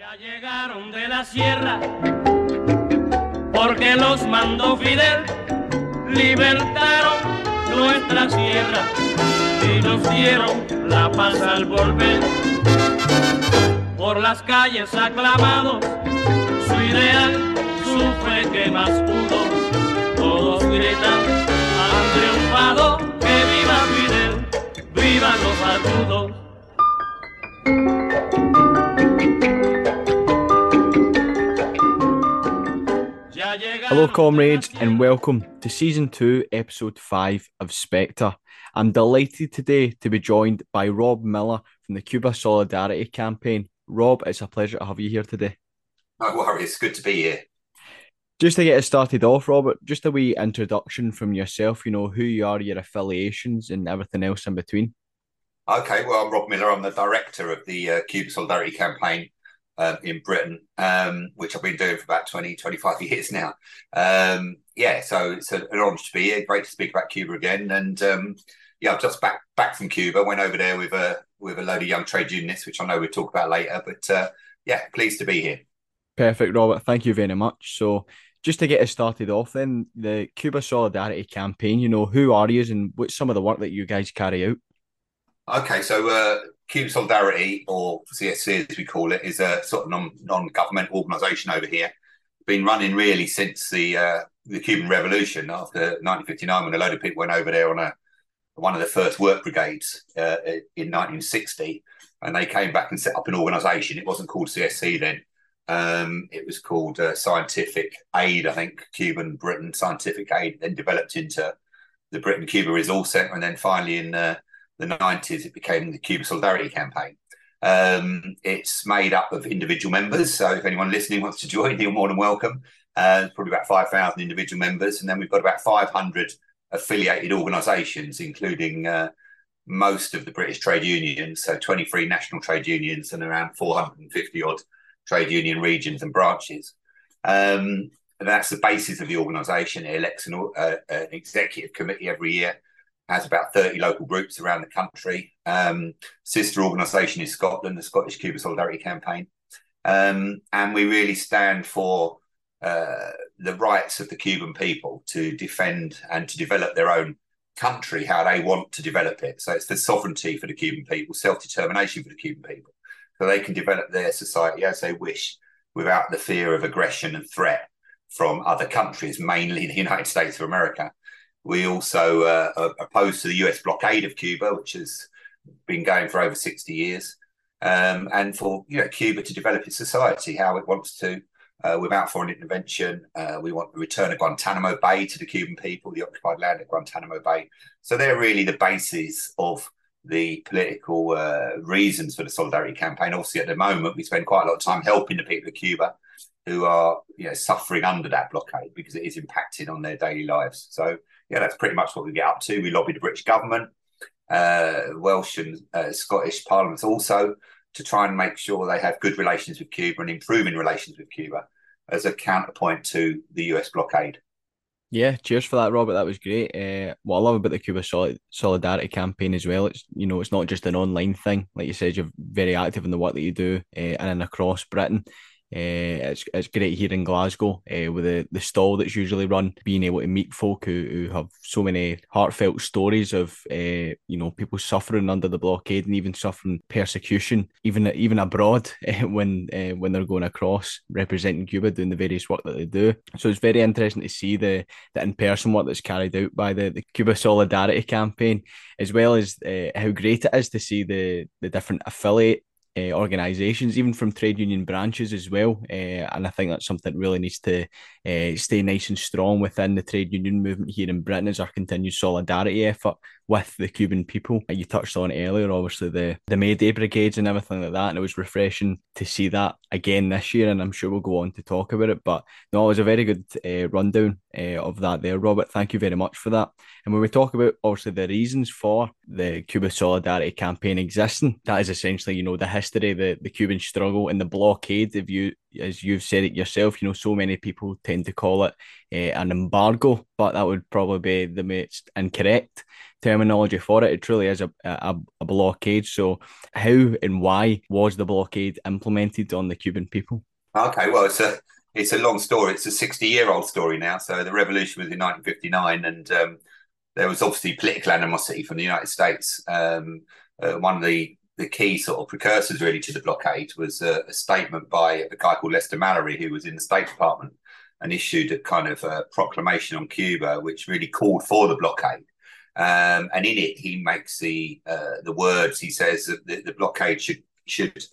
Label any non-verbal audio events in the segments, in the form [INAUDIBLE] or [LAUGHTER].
Ya llegaron de la sierra porque los mandó Fidel, libertaron nuestra sierra y nos dieron la paz al volver. Por las calles aclamados, su ideal, su fe que más pudo, todos gritan, han triunfado, que viva Fidel, vivan los barbudos. Hello, comrades, and welcome to season two, episode five of Spectre. I'm delighted today to be joined by Rob Miller from the Cuba Solidarity Campaign. Rob, it's a pleasure to have you here today. No worries, good to be here. Just to get us started off, Robert, just a wee introduction from yourself, you know, who you are, your affiliations, and everything else in between. Okay, well, I'm Rob Miller. I'm the director of the uh, Cuba Solidarity Campaign um, in Britain, um, which I've been doing for about 20, 25 [LAUGHS] years now. Um, yeah, so it's an honour to be here. Great to speak about Cuba again. And um, yeah, I'm just back back from Cuba. Went over there with a with a load of young trade unionists, which I know we'll talk about later. But uh, yeah, pleased to be here. Perfect, Robert. Thank you very much. So, just to get us started off, then the Cuba Solidarity campaign. You know, who are you, and what's some of the work that you guys carry out? Okay, so uh, Cuba Solidarity, or CSC as we call it, is a sort of non non government organisation over here. Been running really since the uh, the Cuban Revolution after 1959, when a load of people went over there on a one of the first work brigades uh, in 1960, and they came back and set up an organisation. It wasn't called CSC then. Um, it was called uh, Scientific Aid, I think, Cuban Britain Scientific Aid, then developed into the Britain Cuba Resource Centre, and then finally in uh, the 90s, it became the Cuba Solidarity Campaign. Um, it's made up of individual members. So if anyone listening wants to join, you're more than welcome. Uh, probably about 5,000 individual members. And then we've got about 500 affiliated organisations, including uh, most of the British trade unions. So 23 national trade unions and around 450 odd trade union regions and branches. Um, and that's the basis of the organisation. It elects an, uh, an executive committee every year has about 30 local groups around the country. Um, sister organisation is Scotland, the Scottish Cuba Solidarity Campaign. Um, and we really stand for uh, the rights of the Cuban people to defend and to develop their own country how they want to develop it. So it's the sovereignty for the Cuban people, self determination for the Cuban people, so they can develop their society as they wish without the fear of aggression and threat from other countries, mainly the [LAUGHS] United States of America. We also uh, are opposed to the US blockade of Cuba, which has been going for over 60 years, um, and for you know, Cuba to develop its society how it wants to uh, without foreign intervention. Uh, we want the return of Guantanamo Bay to the Cuban people, the occupied land at Guantanamo Bay. So they're really the basis of the political uh, reasons for the solidarity campaign. Obviously, at the moment, we spend quite a lot of time helping the people of Cuba who are you know suffering under that blockade because it is impacting on their daily lives. So yeah, that's pretty much what we get up to. We lobby the British government, uh, Welsh and uh, Scottish parliaments also to try and make sure they have good relations with Cuba and improving relations with Cuba as a counterpoint to the US blockade. Yeah, cheers for that, Robert. That was great. Uh, what I love about the Cuba Solidarity campaign as well, it's you know it's not just an online thing. Like you said, you're very active in the work that you do uh, and across Britain. Uh, it's it's great here in Glasgow uh, with the, the stall that's usually run, being able to meet folk who, who have so many heartfelt stories of uh, you know people suffering under the blockade and even suffering persecution, even even abroad [LAUGHS] when when they're going across representing Cuba, doing the various work that they do. So it's very interesting to see the the in person work that's carried out by the, the Cuba Solidarity campaign, as well as how great it is to see the the different affiliate uh, organisations, even from trade union branches as well. Uh, and I think that's something that really needs to uh, stay nice and strong within the trade union movement here in Britain as our continued solidarity effort with the Cuban people. You touched on earlier, obviously the the May Day brigades and everything like that, and it was refreshing to see that again this year. And I'm sure we'll go on to talk about it. But no, it was a very good uh, rundown uh, of that there, Robert. Thank you very much for that. And when we talk about obviously the reasons for the Cuba Solidarity campaign existing, that is essentially you know the history, the the Cuban struggle, and the blockade. If you as you've said it yourself, you know, so many people tend to call it uh, an embargo, but that would probably be the most incorrect terminology for it. It truly is a, a, a blockade. So, how and why was the blockade implemented on the Cuban people? Okay, well, it's a it's a long story. It's a sixty year old story now. So the revolution was in 1959, and um, there was obviously political animosity from the United States. Um, uh, one of the the key sort of precursors really to the blockade was a, a, statement by a guy called Lester Mallory, who was in the State Department and issued a kind of a proclamation on Cuba, which really called for the blockade. Um, and in it, he makes the uh, the words. He says that the, the blockade should should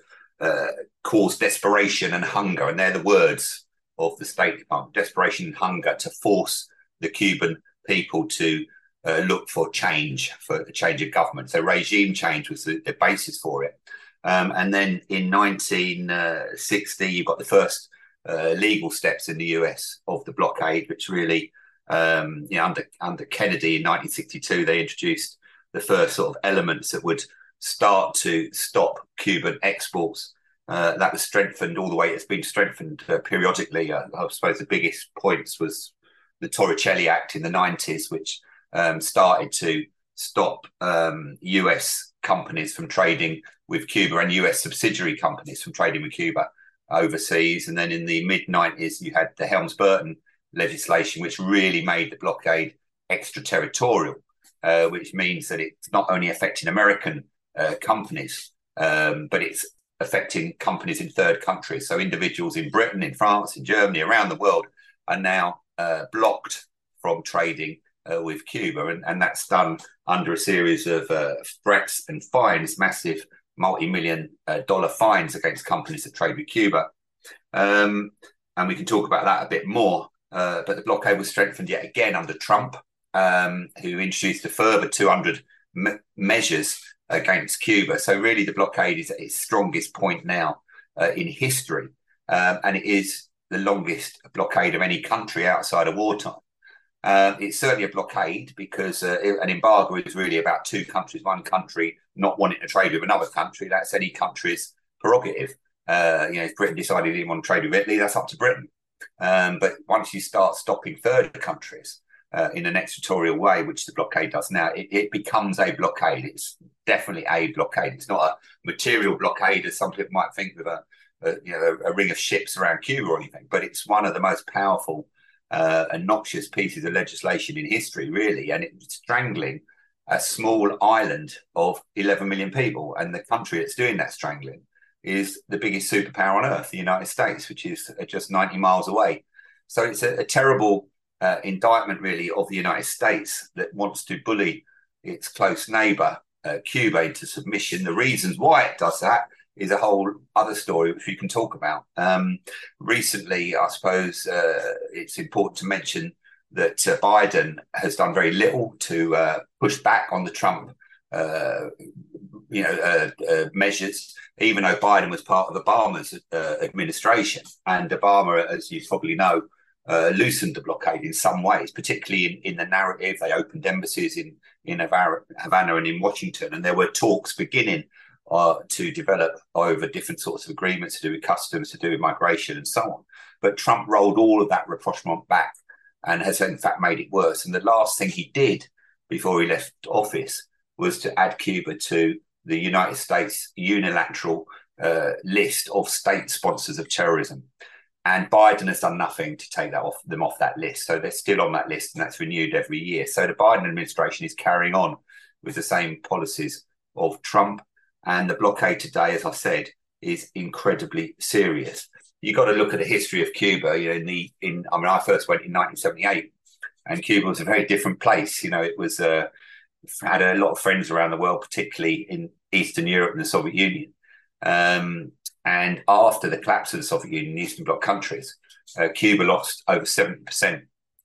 uh, cause desperation and hunger, and they're the words of the State Department: desperation and hunger to force the Cuban people to uh, look for change, for a change of government. So regime change was the, the basis for it. Um, and then in 1960, you've got the first uh, legal steps in the US of the blockade, which really, um, you know, under under Kennedy in 1962, they introduced the first sort of elements that would start to stop Cuban exports. Uh, that was strengthened all the way. It's been strengthened uh, periodically. Uh, I suppose the biggest points was the Torricelli Act in the 90s, which um, started to stop um, US companies from trading with Cuba and US subsidiary companies from trading with Cuba overseas. And then in the mid 90s, you had the Helms Burton legislation, which really made the blockade extraterritorial, uh, which means that it's not only affecting American uh, companies, um, but it's affecting companies in third countries. So individuals in Britain, in France, in Germany, around the world are now uh, blocked from trading uh, with Cuba, and, and that's done under a series of uh, threats and fines, massive multi-million uh, dollar fines against companies that trade with Cuba. Um, and we can talk about that a bit more. Uh, but the blockade was strengthened yet again under Trump, um, who introduced a further 200 me- measures against Cuba. So really, the blockade is at its strongest point now uh, in history, um, and it is the longest blockade of any country outside of wartime. Um, it's certainly a blockade because uh, an embargo is really about two countries, one country not wanting to trade with another country. That's any country's prerogative. Uh, you know, if Britain decided they didn't want to trade with Italy, that's up to Britain. Um, but once you start stopping third countries uh, in an extraterritorial way, which the blockade does now, it, it, becomes a blockade. It's definitely a blockade. It's not a material blockade, as some people might think, with a, a you know a, a ring of ships around Cuba or anything. But it's one of the most powerful uh, and noxious pieces of legislation in history, really, and it's strangling a small island of 11 million people. And the country that's doing that strangling is the biggest superpower on earth, the United States, which is just 90 miles away. So it's a, a terrible uh, indictment, really, of the United States that wants to bully its close neighbor, uh, Cuba, into submission. The reasons why it does that is a whole other story which we can talk about. Um, recently, I suppose uh, it's important to mention that uh, Biden has done very little to uh, push back on the Trump, uh, you know, uh, uh, measures. Even though Biden was part of Obama's administration, and Obama, as you probably know, loosened the blockade in some ways, particularly in, in the narrative. They opened embassies in in Havana and in Washington, and there were talks beginning uh, to develop over different sorts of agreements to do with customs, to do with migration, and so on. But Trump rolled all of that rapprochement back and has in fact made it worse. And the last thing he did before he left office was to add Cuba to the United States unilateral uh, list of state sponsors of terrorism. And Biden has done nothing to take that off them off that list. So they're still on that list, and that's renewed every year. So the Biden administration is carrying on with the same policies of Trump and the blockade today, as I said, is incredibly serious. You've got to look at the history of Cuba. You know, in the in I mean, I first went in 1978, and Cuba was a very different place. You know, it was uh, had a lot of friends around the world, particularly in Eastern Europe and the Soviet Union. Um, and after the collapse of the Soviet Union, Eastern Bloc countries, uh, Cuba lost over 70%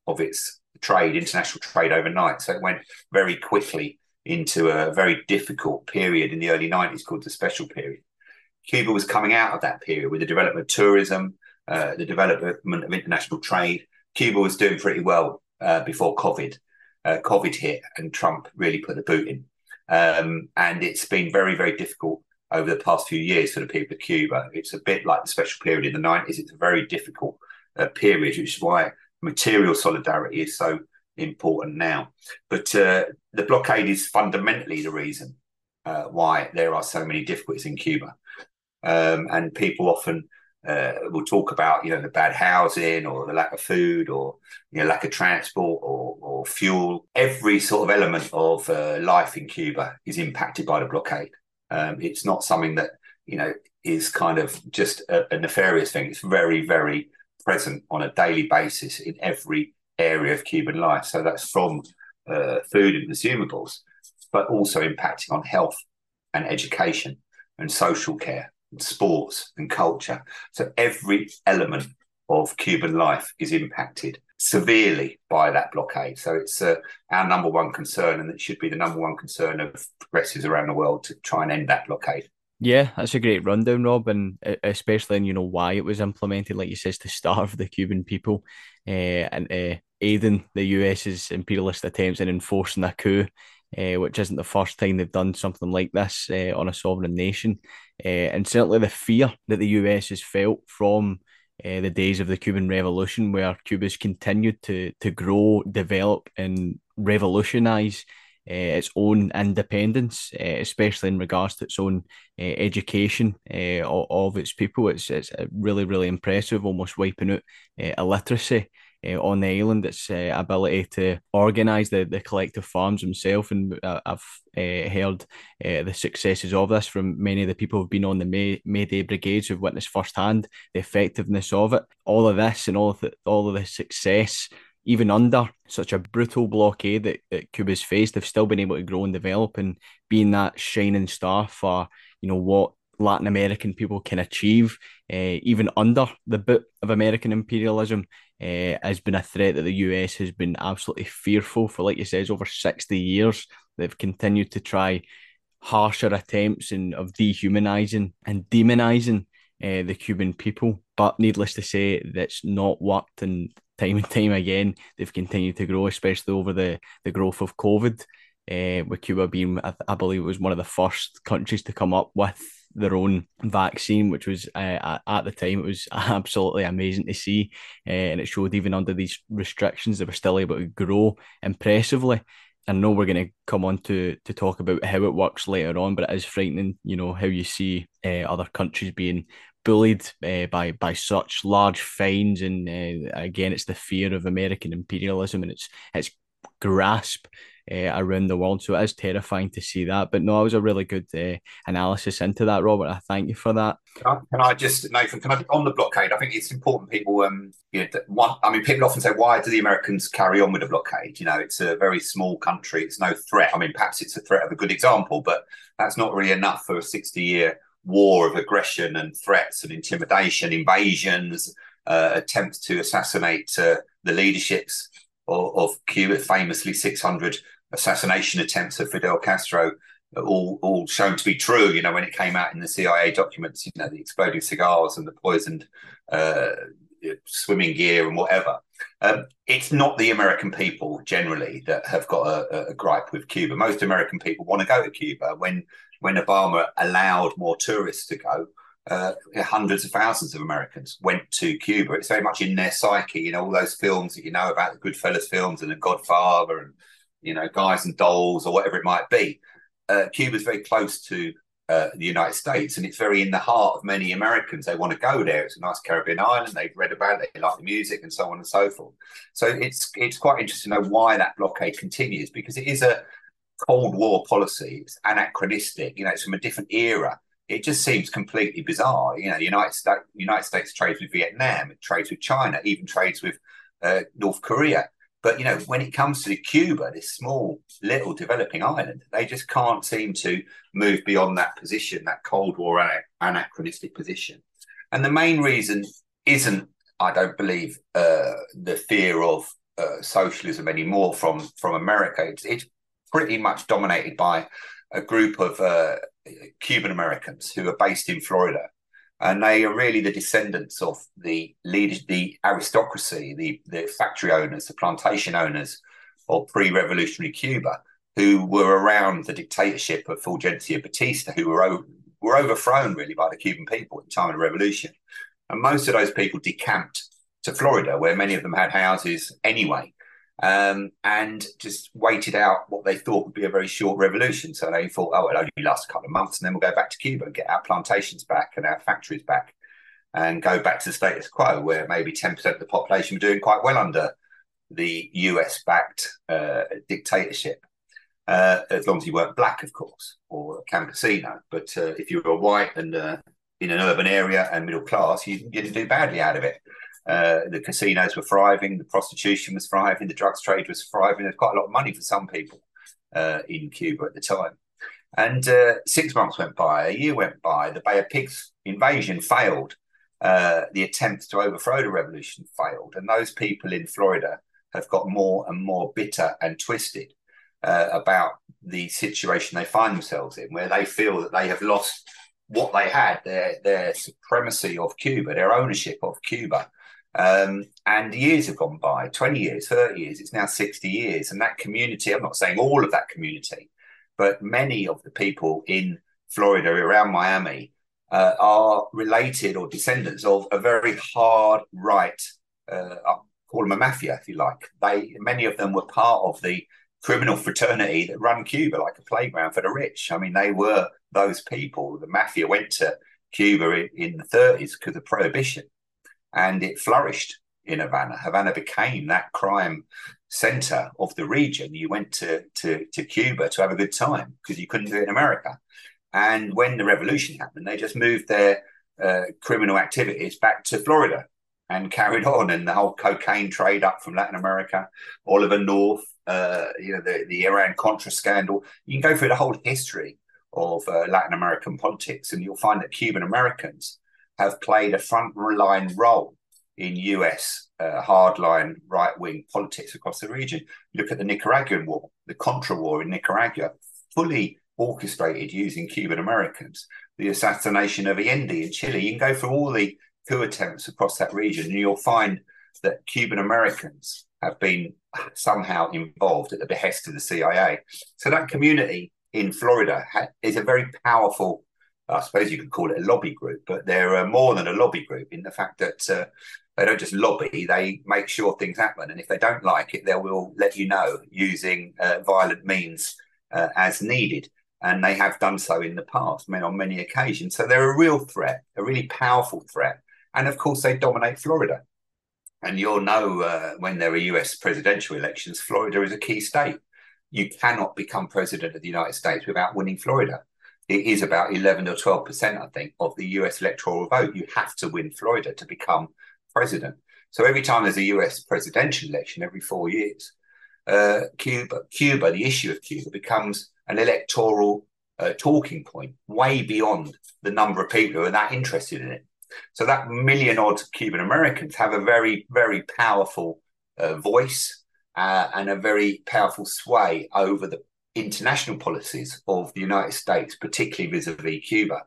of its trade, international trade overnight. So it went very quickly into a very difficult period in the early 90s called the special period. Cuba was coming out of that period with the development of tourism, uh, the development of international trade. Cuba was doing pretty well uh, before COVID. Uh, COVID hit and Trump really put the boot in. Um, and it's been very, very difficult over the past few years for the people of Cuba. It's a bit like the special period in the 90s. It's a very difficult uh, period, which is why material solidarity is so important now. But uh, the blockade is fundamentally the reason uh, why there are so many difficulties in Cuba. Um, and people often uh, will talk about, you know, the bad housing or the lack of food or, you know, lack of transport or, or fuel. Every sort of element of uh, life in Cuba is impacted by the blockade. Um, it's not something that, you know, is kind of just a, a nefarious thing. It's very, very present on a daily basis in every area of Cuban life. So that's from uh, food and consumables, but also impacting on health and education and social care and sports and culture. So every element of Cuban life is impacted severely by that blockade. So it's uh, our number one concern, and it should be the number one concern of progressives around the world to try and end that blockade. Yeah, that's a great rundown, Rob, and especially in you know why it was implemented, like you says, to starve the Cuban people, uh, and uh, aiding the US's imperialist attempts in enforcing a coup, uh, which isn't the first time they've done something like this uh, on a sovereign nation, uh, and certainly the fear that the US has felt from. the days of the Cuban Revolution, where Cuba's continued to to grow, develop, and revolutionize uh, its own independence, uh, especially in regards to its own uh, education of, of, its people. It's it's really really impressive, almost wiping out illiteracy. Uh, on the island, its uh, ability to organise the, the collective farms themselves. And uh, I've heard the successes of this from many of the people who've been on the May, May Day brigades who've witnessed firsthand the effectiveness of it. All of this and all of the, all of the success even under such a brutal blockade that, that Cuba's faced, they've still been able to grow and develop and being that shining star for, you know, what Latin American people can achieve, uh, even under the boot of American imperialism, uh, has been a threat that the US has been absolutely fearful for, like you says, over 60 years. They've continued to try harsher attempts in, of dehumanizing and demonizing uh, the Cuban people. But needless to say, that's not worked. And time and time again, they've continued to grow, especially over the, the growth of COVID, uh, with Cuba being, I, I believe, it was one of the first countries to come up with their own vaccine, which was uh, at the time it was [LAUGHS] absolutely amazing to see, uh, and it showed even under these restrictions they were still able to grow impressively. I know we're going to come on to to talk about how it works later on, but it is frightening, you know, how you see uh, other countries being bullied uh, by by such large fines, and uh, again, it's the fear of American imperialism and its its grasp uh, around the world. So it is terrifying to see that. But no, it was a really good uh, analysis into that, Robert. I thank you for that. Can I just, Nathan? Can I on the blockade? I think it's important. People, um, you know, one. I mean, people often say, "Why do the Americans carry on with the blockade?" You know, it's a very small country. It's no threat. I mean, perhaps it's a threat of a good example, but that's not really enough for a sixty-year war of aggression and threats and intimidation, invasions, uh, attempts to assassinate uh, the leaderships of, of, Cuba, famously 600 assassination attempts of Fidel Castro, all, all shown to be true. You know, when it came out in the CIA documents, you know, the exploding cigars and the poisoned uh, swimming gear and whatever. Um, it's not the American people generally that have got a, a, gripe with Cuba. Most American people want to go to Cuba. When when Obama allowed more tourists to go, uh, hundreds of thousands of Americans went to Cuba. It's very much in their psyche. You know, all those films that you know about the Goodfellas films and The Godfather and you know Guys and Dolls or whatever it might be. Uh, Cuba's very close to uh, the United States, and it's very in the heart of many Americans. They want to go there. It's a nice Caribbean island. They've read about it. They like the music, and so on and so forth. So it's it's quite interesting to know why that blockade continues because it is a Cold War policy. It's anachronistic. You know, it's from a different era. It just seems completely bizarre. You know, the United States United States trades with Vietnam, it trades with China, even trades with uh, North Korea. But you know, when it comes to Cuba, this small little developing island, they just can't seem to move beyond that position, that Cold War anachronistic position. And the main reason isn't, I don't believe, uh, the fear of uh, socialism anymore from from America. It's, it's pretty much dominated by a group of uh, Cuban Americans who are based in Florida and they are really the descendants of the leaders, the aristocracy, the, the factory owners, the plantation owners of pre-revolutionary Cuba, who were around the dictatorship of Fulgencio Batista, who were were overthrown really by the Cuban people at the time of the revolution, and most of those people decamped to Florida, where many of them had houses anyway. Um, and just waited out what they thought would be a very short revolution. So they thought, oh, it'll only last a couple of months, and then we'll go back to Cuba and get our plantations back and our factories back, and go back to the status quo, where maybe ten percent of the population were doing quite well under the US-backed uh, dictatorship. Uh, as long as you weren't black, of course, or a campesino. But uh, if you were white and uh, in an urban area and middle class, you, you didn't do badly out of it. Uh, the casinos were thriving, the prostitution was thriving, the drugs trade was thriving. There's quite a lot of money for some people uh, in Cuba at the time. And uh, six months went by, a year went by, the Bay of Pigs invasion failed. Uh, the attempt to overthrow the revolution failed. And those people in Florida have got more and more bitter and twisted uh, about the situation they find themselves in, where they feel that they have lost what they had, their, their supremacy of Cuba, their ownership of Cuba. Um, and years have gone by 20 years, 30 years, it's now 60 years. And that community, I'm not saying all of that community, but many of the people in Florida, around Miami, uh, are related or descendants of a very hard right, uh, I'll call them a mafia, if you like. They Many of them were part of the criminal fraternity that run Cuba like a playground for the rich. I mean, they were those people. The mafia went to Cuba in, in the 30s because of prohibition and it flourished in Havana. Havana became that crime center of the region. You went to, to, to Cuba to have a good time because you couldn't do it in America. And when the revolution happened, they just moved their uh, criminal activities back to Florida and [LAUGHS] carried on. And the whole cocaine trade up from Latin America, Oliver North, uh, you know, the, the Iran Contra scandal. You can go through the whole history of uh, Latin American politics, and you'll find that Cuban Americans have played a front line role in US uh, hardline right wing politics across the region. Look at the Nicaraguan war, the Contra war in Nicaragua, fully orchestrated using Cuban Americans, the assassination of Allende in Chile. You can go through all the coup attempts across that region, and you'll find that Cuban Americans have been somehow involved at the behest of the CIA. So that community in Florida ha- is a very powerful I suppose you could call it a lobby group, but they're uh, more than a lobby group in the fact that uh, they don't just lobby, they make sure things happen. And if they don't like it, they will let you know using uh, violent means uh, as needed. And they have done so in the past, men on many occasions. So they're a real threat, a really powerful threat. And of course, they dominate Florida. And you'll know uh, when there are US presidential elections, Florida is a key state. You cannot become president of the United States without winning Florida it is about 11 or 12 percent, I think, of the US electoral vote. You have to win Florida to become president. So every time there's a US presidential election, every four years, uh, Cuba, Cuba, the issue of Cuba becomes an electoral uh, talking point way beyond the number of people who are that interested in it. So that million odd Cuban Americans have a very, very powerful uh, voice uh, and a very powerful sway over the international policies of the United States, particularly vis-a-vis Cuba.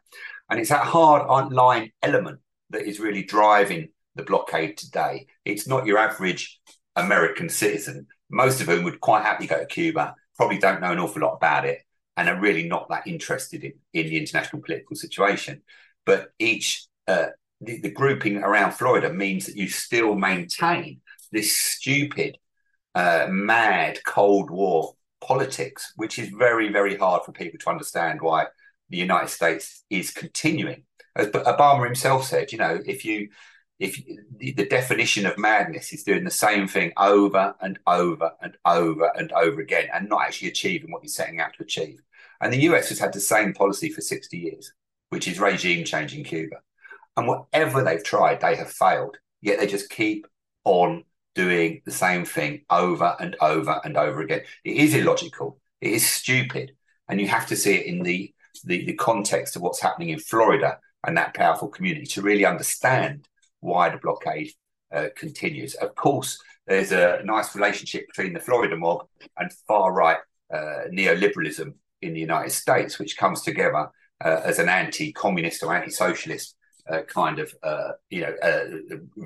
And it's that hard line element that is really driving the blockade today. It's not your average American citizen, most of whom would quite happily go to Cuba, probably don't know an awful lot about it, and are really not that interested in, in the international political situation. But each uh, the, the grouping around Florida means that you still maintain this stupid, uh, mad Cold War politics, which is very, very hard for people to understand why the United States is continuing. As Obama himself said, you know, if you if the, definition of madness is doing the same thing over and over and over and over again and not actually achieving what you're setting out to achieve. And the US has had the same policy for 60 years, which is regime change in Cuba. And whatever they've tried, they have failed. Yet they just keep on doing the same thing over and over and over again. It is illogical. It is stupid. And you have to see it in the, the, the context of what's happening in Florida and that powerful community to really understand why the blockade uh, continues. Of course, there's a nice relationship between the Florida mob and far right uh, neoliberalism in the United States, which comes together uh, as an anti communist or anti socialist uh, kind of uh, you know uh,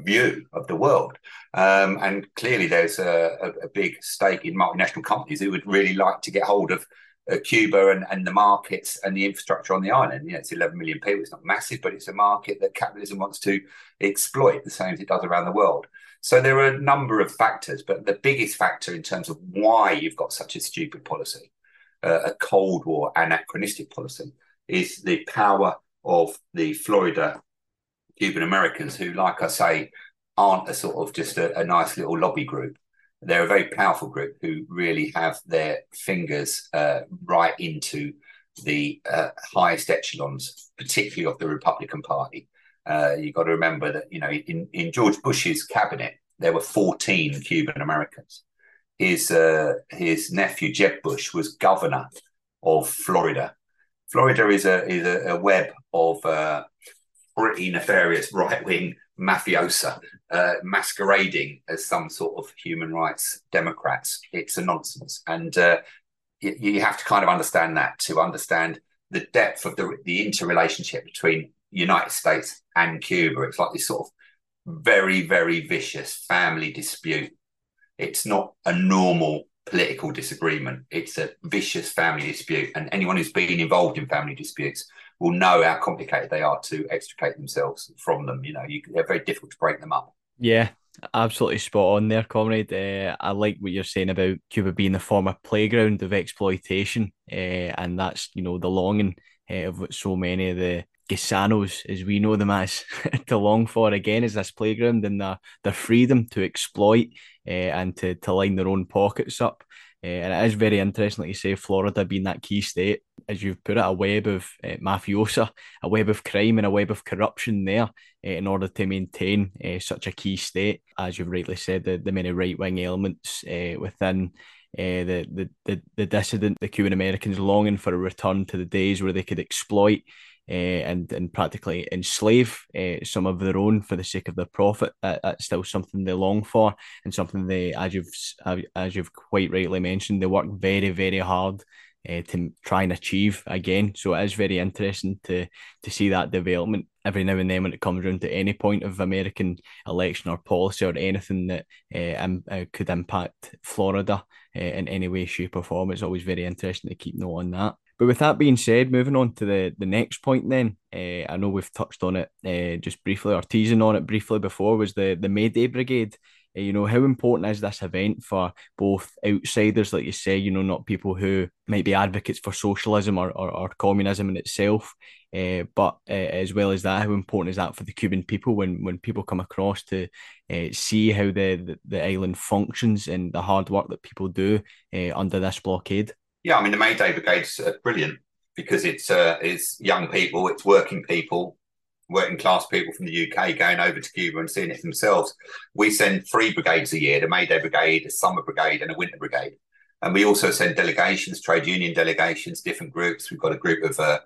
view of the world. Um, and clearly, there's a, a, big stake in multinational companies who would really like to get hold of uh, Cuba and, and the markets and the infrastructure on the island. You know, it's 11 million people. It's not massive, but it's a market that capitalism wants to exploit the same as it does around the world. So there are a number of factors, but the biggest factor in terms of why you've got such a stupid policy, uh, a Cold War anachronistic policy, is the power of the Florida Cuban Americans, who, like I say, aren't a sort of just a, a nice little lobby group. They're a very powerful group who really have their fingers uh, right into the uh, highest echelons, particularly of the Republican Party. Uh, you've got to remember that you know in, in George Bush's cabinet there were 14 Cuban Americans. His uh, his nephew Jeb Bush was governor of Florida. Florida is a is a, a web of uh, pretty nefarious right wing mafiosa uh, masquerading as some sort of human rights Democrats. It's a nonsense, and uh, you, you have to kind of understand that to understand the depth of the the interrelationship between United States and Cuba. It's like this sort of very very vicious family dispute. It's not a normal political disagreement. It's a vicious family dispute, and anyone who's been involved in family disputes will know how complicated they are to extricate themselves from them. You know, you, they're very difficult to break them up. Yeah, absolutely spot on there, comrade. Uh, I like what you're saying about Cuba being the former playground of exploitation, uh, and that's you know the longing uh, of what so many of the Gusanos, as we know them as, [LAUGHS] to long for again is this playground and their, their freedom to exploit uh, and to, to line their own pockets up. Uh, and it is very interesting, like you say, Florida being that key state, as you've put it, a web of uh, mafiosa, a web of crime, and a web of corruption there uh, in order to maintain uh, such a key state. As you've rightly said, the, the many right wing elements within. The, the the the dissident, the Cuban Americans longing for a return to the days where they could exploit and and practically enslave some of their own for the sake of their profit. That, that's still something they long for, and something they, as you've as you've quite rightly mentioned, they work very very hard uh, to try and achieve again. So it is very interesting to to see that development every now and then when it comes around to any point of American election or policy or anything that uh, um, uh, could impact Florida uh, in any way, shape, or form. It's always very interesting to keep note on that. But with that being said, moving on to the, the next point, then I know we've touched on it just briefly or teasing on it briefly before was the the Mayday Brigade. Uh, you know how important is this event for both outsiders, like you say, you know, not people who might be advocates for socialism or, or, or communism in itself, uh, but uh, as well as that, how important is that for the Cuban people when when people come across to see how the, the, the island functions and the hard work that people do under this blockade? Yeah, I mean the Mayday Brigade's uh, brilliant because it's uh, it's young people, it's working people, working class people from the UK going over to Cuba and seeing it themselves. We send three brigades a year: the May Day Brigade, a Summer Brigade, and a Winter Brigade. And we also send delegations, trade union delegations, different groups. We've got a group of uh,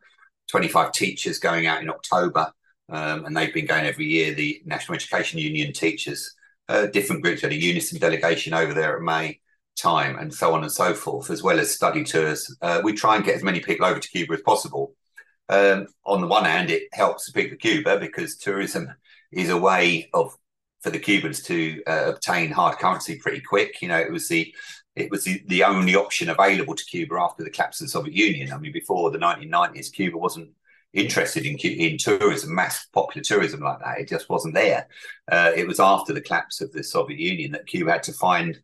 25 teachers going out in October, um, and they've been going every year. The National Education Union teachers, uh, different groups. Had a Unison delegation over there at May time and so on and so forth, as well as study tours. Uh, we try and get as many people over to Cuba as possible. Um, on the one hand, it helps the people of Cuba because tourism is a way of for the Cubans to uh, obtain hard currency pretty quick. You know, it was the it was the, the only option available to Cuba after the collapse of the Soviet Union. I mean, before the 1990s, Cuba wasn't interested in in tourism, mass popular tourism like that. It just wasn't there. Uh, it was after the collapse of the Soviet Union that Cuba had to find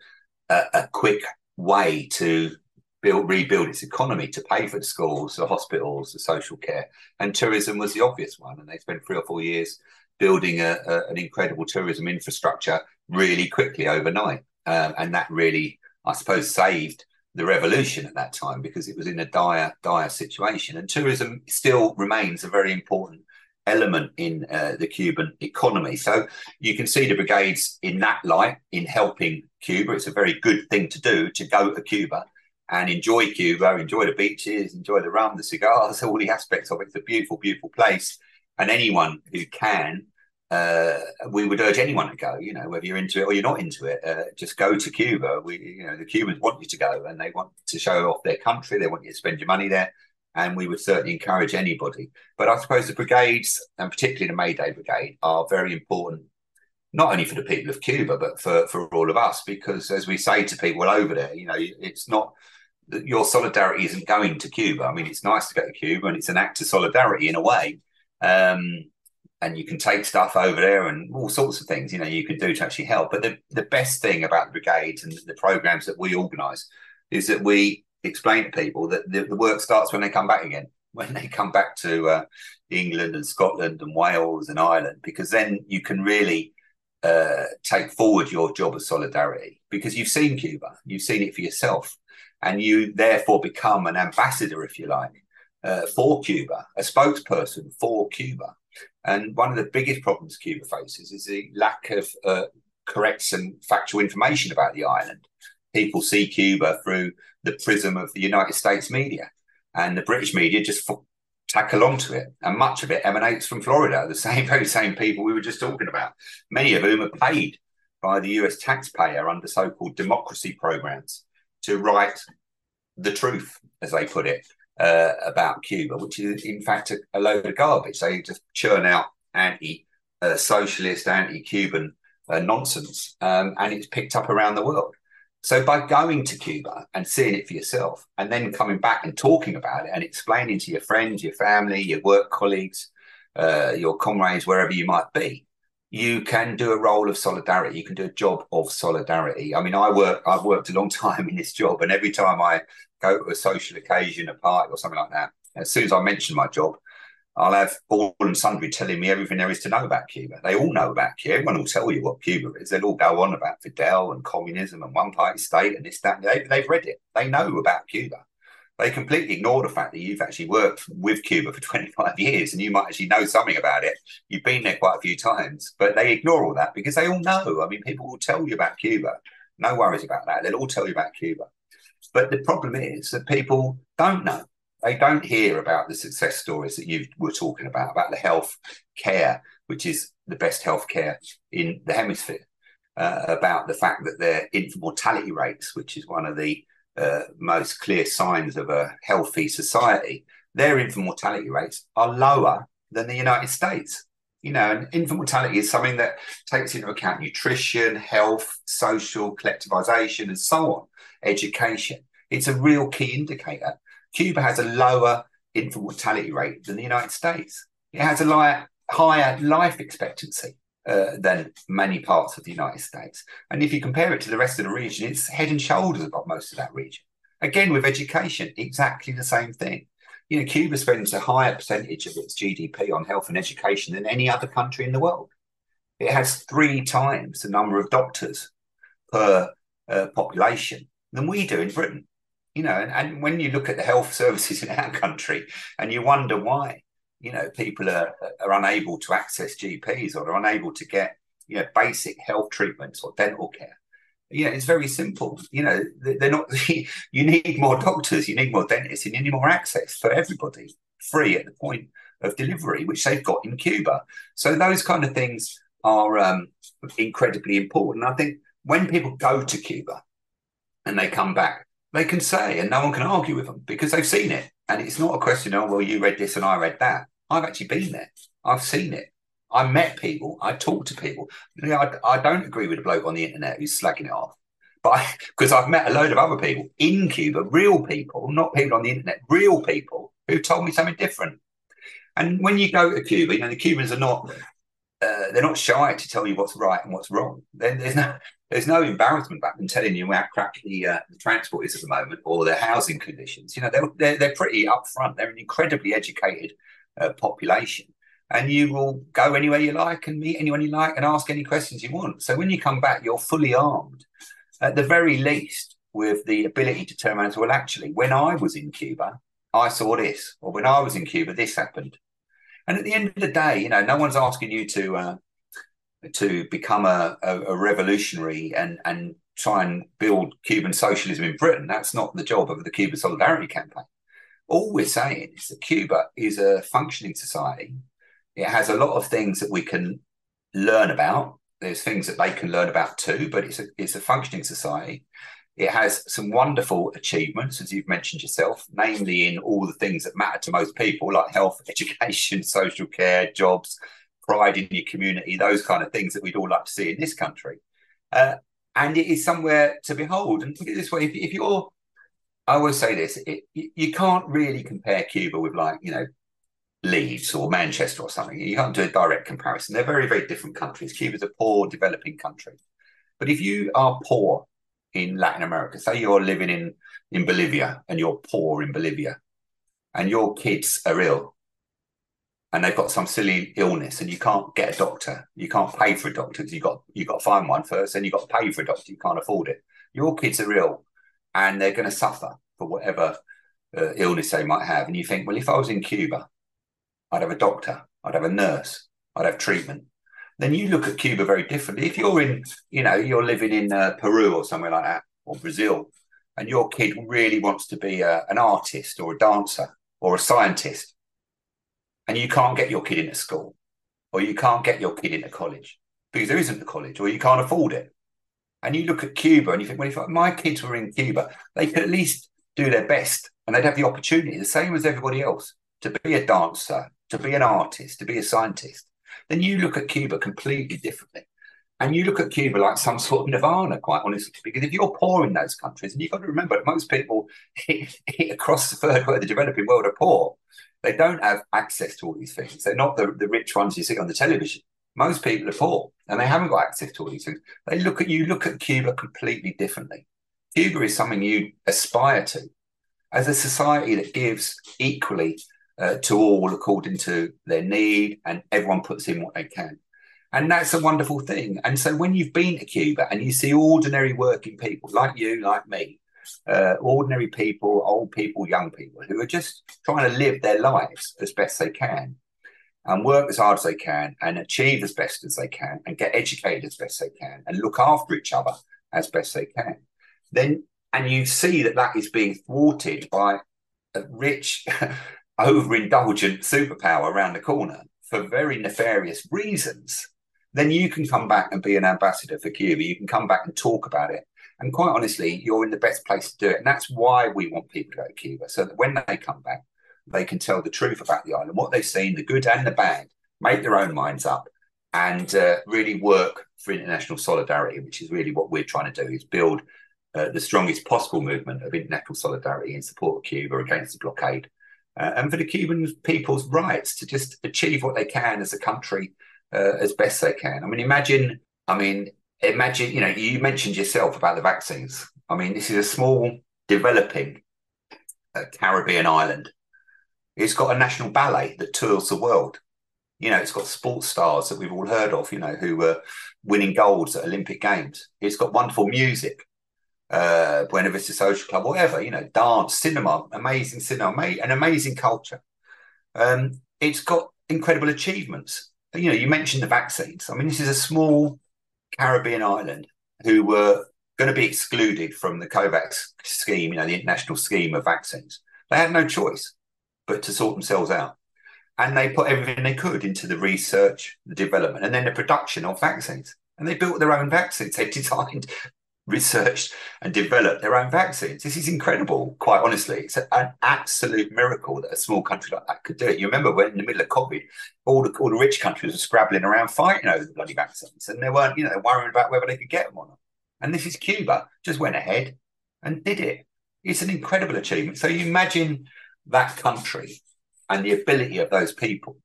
a, a quick way to build rebuild its economy to pay for the schools, the hospitals, the social care, and tourism was the obvious one. And they spent three or four years building a, a, an incredible tourism infrastructure really quickly overnight, um, and that really, I suppose, saved the revolution at that time because it was in a dire, dire situation. And tourism still remains a very important element in uh, the Cuban economy. So you can see the brigades in that light in helping Cuba. It's a very good thing to do to go to Cuba and enjoy Cuba, enjoy the beaches, enjoy the rum, the cigars, [LAUGHS] all the aspects of it. It's a beautiful, beautiful place. And anyone who can, uh, we would urge anyone to go. You know, whether you're into it or you're not into it, uh, just go to Cuba. We, you know, the Cubans want you to go, and they want to show off their country. They want you to spend your money there and we would certainly encourage anybody. But I suppose the brigades, and particularly the Mayday Brigade, are very important, not only for the people of Cuba, but for, for all of us, because as we say to people over there, you know, it's not your solidarity isn't going to Cuba. I mean, it's nice to go to Cuba and it's an act of solidarity in a way. Um, and you can take stuff over there and all sorts of things you know you can do to actually help but the, the best thing about the brigades and the programs that we organize is that we explain to people that the, the work starts when they come back again [LAUGHS] when they come back to uh, england and scotland and wales and ireland because then you can really uh, take forward your job of solidarity because you've seen cuba you've seen it for yourself and you therefore become an ambassador if you like uh, for cuba a spokesperson for cuba and one of the biggest problems Cuba faces is the lack of uh, correct and factual information about the island. People see Cuba through the prism of the United States media, and the British media just f- tack along to it. And much of it emanates from Florida, the same [LAUGHS] very same people we were just talking about, many of whom are paid by the US taxpayer under so called democracy programs to write the truth, as they put it uh, about Cuba, which is in fact a, a, load of garbage. They just churn out anti-socialist, uh, anti-Cuban uh, nonsense, um, and it's picked up around the world. So by going to Cuba and seeing it for yourself, and then coming back and talking about it and explaining to your friends, your family, your work colleagues, uh, your comrades, wherever you might be, you can do a role of solidarity. You can do a job of solidarity. I mean, I work. I've worked a long [LAUGHS] time in this job, and every time I go to a social occasion, a party, or something like that, as soon as I mention my job, I'll have all and sundry telling me everything there is to know about Cuba. They all know about Cuba. Everyone will tell you what Cuba is. They'll all go on about Fidel and communism and one party state and this, that. They, they've read it. They know about Cuba. They completely ignore the fact that you've actually worked with Cuba for [LAUGHS] 25 years and you might actually know something about it. You've been there quite a few times, but they ignore all that because they all know. I mean, people will tell you about Cuba. No worries about that. They'll all tell you about Cuba. But the problem is that people don't know. They don't hear about the success stories that you were talking about, about the health care, which is the best health care in the hemisphere, uh, about the fact that their infant mortality rates, which is one of the uh, most clear signs of a healthy society, their infant mortality rates are lower than the United States. You know, and infant mortality is something that takes into account nutrition, health, social collectivization, and so on education. It's a real key indicator. Cuba has a lower infant mortality rate than the United States. It has a li- higher life expectancy uh, than many parts of the United States. And if you compare it to the rest of the region, it's head and shoulders above most of that region. Again, with education, exactly the same thing. You know, Cuba spends a higher percentage of its GDP on health and education than any other country in the world. It has three times the number of doctors per uh, population than we do in Britain. You know, and, and when you look at the health [LAUGHS] services in our country and you wonder why, you know, people are, are unable to access GPs or are unable to get, you know, basic health treatments or dental care. You know, it's very simple. You know, they're not, [LAUGHS] you need more doctors, you need more dentists, you need more access for everybody, free at the point of delivery, which they've got in Cuba. So those kind of things are um, incredibly important. I think when people go to Cuba, and they come back, they can say, and no one can argue with them because they've seen it. And it's not a question, of, well, you read this and I read that. I've actually been there. I've seen it. I met people. I talked to people. You know, I, I don't agree with a bloke on the internet who's slagging it off. But because [LAUGHS] I've met a load of other people in Cuba, real people, not people on the internet, real people who told me something different. And when you go to Cuba, you know, the Cubans are not uh, they're not shy to tell you what's right and what's wrong. there's no there's no embarrassment about them telling you how crap the, uh, the transport is at the moment or their housing conditions. You know, they're they're, they're pretty upfront. They're an incredibly educated uh, population, and you will go anywhere you like and meet anyone you like and ask any questions you want. So when you come back, you're fully armed, at the very least, with the ability to turn around and say, well, actually, when I was in Cuba, I saw this, or when I was in Cuba, this happened and at the end of the day, you know, no one's asking you to uh, to become a, a, a, revolutionary and and try and build Cuban socialism in Britain. That's not the job of the Cuban Solidarity Campaign. All we're saying is that Cuba is a functioning society. It has a lot of things that we can learn about. There's things that they can learn about too, but it's a it's a functioning society. It has some wonderful achievements, as you've mentioned yourself, namely in all the things that matter to most people, like health, [LAUGHS] education, social care, jobs, pride in your community, those kind of things that we'd all like to see in this country. Uh, and it is somewhere to behold. And put it this way: if, if you're, I always say this, it, you can't really compare Cuba with like you know Leeds or Manchester or something. You can't do a direct comparison. They're very, very different countries. Cuba's a poor, developing country. But if you are poor in Latin America, say you're living in, in Bolivia and you're poor in Bolivia, and your kids are ill and they've got some silly illness and you can't get a doctor, you can't pay for a doctor because you got you got to find one first, and you got to pay for a doctor, you can't afford it. Your kids are ill and they're going to suffer for whatever uh, illness they might have. And you think, well, if I was in Cuba, I'd have a doctor, I'd have a nurse, I'd have treatment. Then you look at Cuba very differently. If you're in, you know, you're living in uh, Peru or somewhere like that, or Brazil, and your kid really wants to be a, uh, an artist or a dancer or a scientist, and you can't get your kid into school, or you can't get your kid into college because there isn't a college, or you can't afford it. And you look at Cuba and you think, well, if my kids were in Cuba, they could at least do their best and they'd have the opportunity, the same as everybody else, to be a dancer, to be an artist, to be a scientist, then you look at Cuba completely differently. And you look at Cuba like some sort of nirvana, quite honestly, because if you're poor in those countries, and you've got to remember that most people [LAUGHS] across the third world, the developing world, are poor. They don't have access to all these things. They're not the, the rich ones you see on the television. Most people are poor and they haven't got access to all these things. They look at you, look at Cuba completely differently. Cuba is something you aspire to as a society that gives equally uh, to all according to their need, and everyone puts in what they can. And that's a wonderful thing. And so when you've been to Cuba and you see ordinary working people like you, like me, uh, ordinary people, old people, young people who are just trying to live their lives as best they can and work as hard as they can and achieve as best as they can and get educated as best they can and look after each other as best they can, then and you see that that is being thwarted by a rich, [LAUGHS] overindulgent superpower around the corner for very nefarious reasons, then you can come back and be an ambassador for Cuba. You can come back and talk about it. And quite honestly, you're in the best place to do it. And that's why we want people to go to Cuba, so that when they come back, they can tell the truth about the island, what they've seen, the good and the bad, make their own minds up, and uh, really work for international solidarity, which is really what we're trying to do: is build uh, the strongest possible movement of international solidarity in support of Cuba against the blockade, uh, and for the Cuban people's rights to just achieve what they can as a country uh, as best they can. I mean, imagine, I mean, imagine, you know, you mentioned yourself about the vaccines. I mean, this is a small, developing uh, Caribbean island. It's got a national ballet that tours the world. You know, it's got sports stars that we've all heard of, you know, who were winning golds at Olympic Games. It's got wonderful music uh, Buena Vista Social Club, whatever, you know, dance, cinema, amazing cinema, an amazing culture. Um, it's got incredible achievements. You know, you mentioned the vaccines. I mean, this is a small Caribbean island who were going to be excluded from the COVAX scheme, you know, the international scheme of vaccines. They had no choice but to sort themselves out. And they put everything they could into the research, the development, and then the production of vaccines. And they built their own vaccines. They designed researched and developed their own vaccines. This is incredible, quite honestly. It's an absolute miracle that a small country like that could do it. You remember when in the middle of COVID, all the, all the rich countries were scrabbling around fighting over the bloody vaccines and they weren't, you know, worrying about whether they could get them or not. And this is Cuba, just went ahead and did it. It's an incredible achievement. So you imagine that country and the ability of those people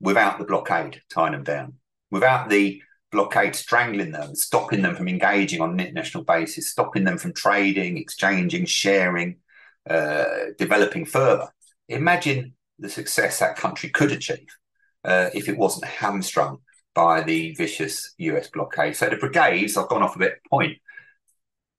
without the blockade tying them down, without the blockade strangling them, stopping them from engaging on an international basis, stopping them from trading, exchanging, sharing, uh, developing further. Imagine the success that country could achieve uh, if it wasn't hamstrung by the vicious US blockade. So the brigades, I've gone off a bit point,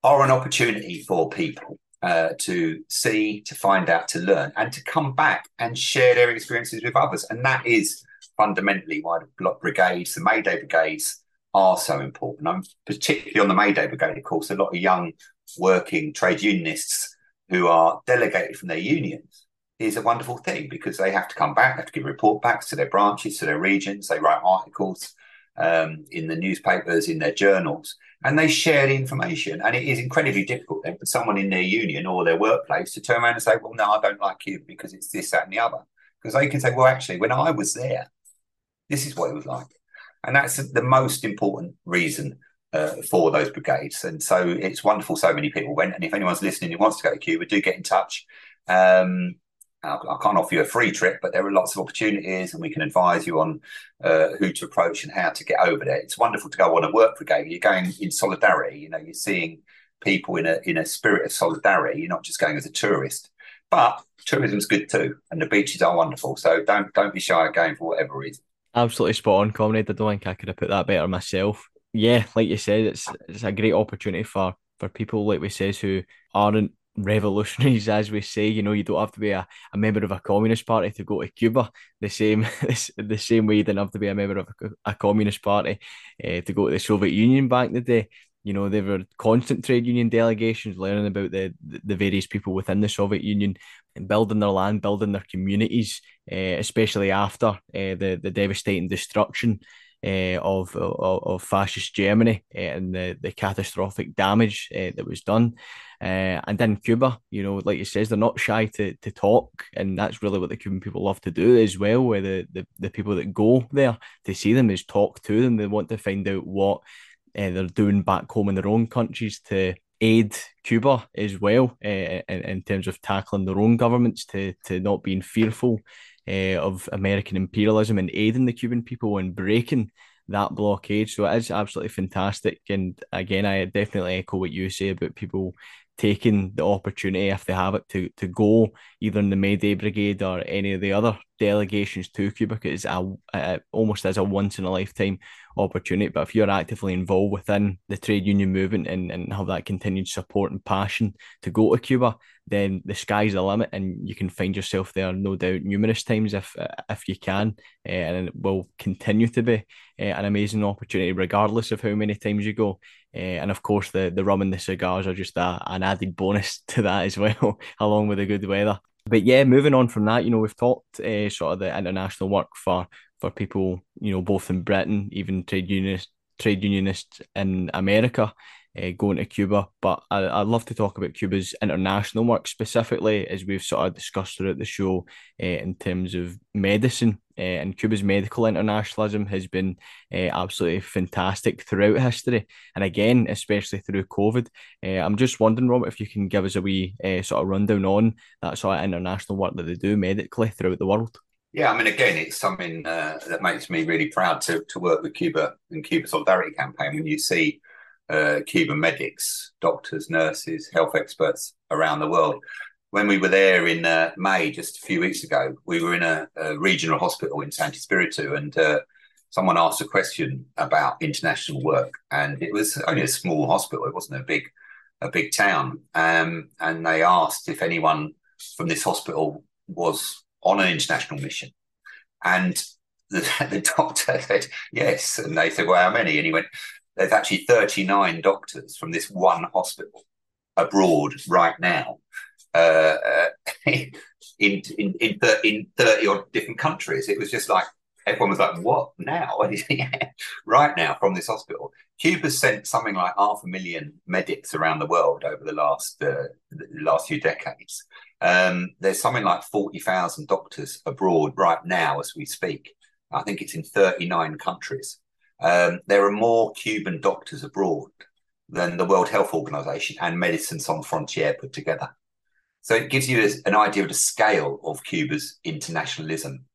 are an opportunity for people uh, to see, to find out, to learn, and to come back and share their experiences with others. And that is fundamentally why the brigades, the Mayday brigades, are so important. I'm particularly on the Mayday Brigade, of course, a lot of young working trade unionists who are delegated from their unions is a wonderful thing because they have to come back, have to give report backs to their branches, to their regions, they write articles um, in the newspapers, in their journals, and they share the information. And it is incredibly difficult then for someone in their union or their workplace to turn around and say, Well, no, I don't like you because it's this, that, and the other. Because they can say, Well, actually, when I was there, this is what it was like. And that's the most important reason uh, for those brigades. And so it's wonderful so many people went. And if anyone's listening who wants to go to Cuba, do get in touch. Um, I can't offer you a free trip, but there are lots of opportunities, and we can advise you on uh, who to approach and how to get over there. It's wonderful to go on a work brigade. You're going in solidarity. You know, you're seeing people in a in a spirit of solidarity. You're not just going as a tourist. But tourism's good too, and the beaches are wonderful. So don't don't be shy of going for whatever reason. Absolutely spot on, comrade. I don't think I could have put that better myself. Yeah, like you said, it's it's a great opportunity for for people like we says who aren't revolutionaries, [LAUGHS] as we say. You know, you don't have to be a, a member of a communist party to go to Cuba. The same [LAUGHS] the same way you didn't have to be a member of a, a communist party uh, to go to the Soviet Union back in the day. You know, there were constant trade union delegations learning about the the various people within the Soviet Union and building their land, building their communities, uh, especially after uh, the the devastating destruction uh, of, of, of fascist Germany uh, and the the catastrophic damage uh, that was done. and then Cuba, you know, like you says, they're not shy to to talk, and that's really what the Cuban people love to do as well. Where the, the, the people that go there to see them is talk to them. They want to find out what they're doing back home in their own countries to aid Cuba as well uh, in, in terms of tackling their own governments to to not being fearful uh, of American imperialism and aiding the Cuban people and breaking that blockade. So it is absolutely fantastic. And again, I definitely echo what you say about people taking the opportunity if they have it to to go either in the Mayday Brigade or any of the other delegations to Cuba is a, almost as a once in a lifetime opportunity. But if you're actively involved within the trade union movement and, and have that continued support and passion to go to Cuba, then the sky's the limit and you can find yourself there no doubt numerous times if if you can uh, and it will continue to be uh, an amazing opportunity regardless of how many times you go uh, and of course the the rum and the cigars are just a, an added bonus [LAUGHS] to that as well [LAUGHS] along with the good weather but yeah moving on from that you know we've talked sort of the international work for for people you know both in Britain even trade unionists trade unionists in America uh, going to Cuba. But I, would love to talk about Cuba's international work specifically, as we've sort of discussed throughout the show, uh, in terms of medicine. Uh, and Cuba's medical internationalism has been absolutely fantastic throughout history. And again, especially through COVID. I'm just wondering, Robert, if you can give us a wee sort of rundown on that sort of international work that they do medically throughout the world. Yeah, I mean, again, it's something uh, that makes me really proud to to work with Cuba and Cuba Solidarity Campaign. When you see uh, Cuban medics, doctors, nurses, health experts around the world. When we were there in uh, May, just a few weeks ago, we were in a, a regional hospital in Sancti Spiritus, and uh, someone asked a question about international work, and it was only a small hospital; it wasn't a big, a big town. Um, and they asked if anyone from this hospital was on an international mission, and the, [LAUGHS] the doctor [LAUGHS] said yes, and they said, "Well, how many?" And he went, there's actually 39 doctors from this one hospital abroad right now uh, [LAUGHS] in, in, in, in 30 odd different countries. It was just like, everyone was like, what now? [LAUGHS] right now from this hospital. Cuba sent something like half a million medics around the world over the last uh, the last few decades. Um, there's something like 40,000 doctors abroad right now as we speak. I think it's in 39 countries. Um, there are more Cuban doctors abroad than the World Health Organization and Médecins Sans Frontières put together. So it gives you an idea of the scale of Cuba's internationalism.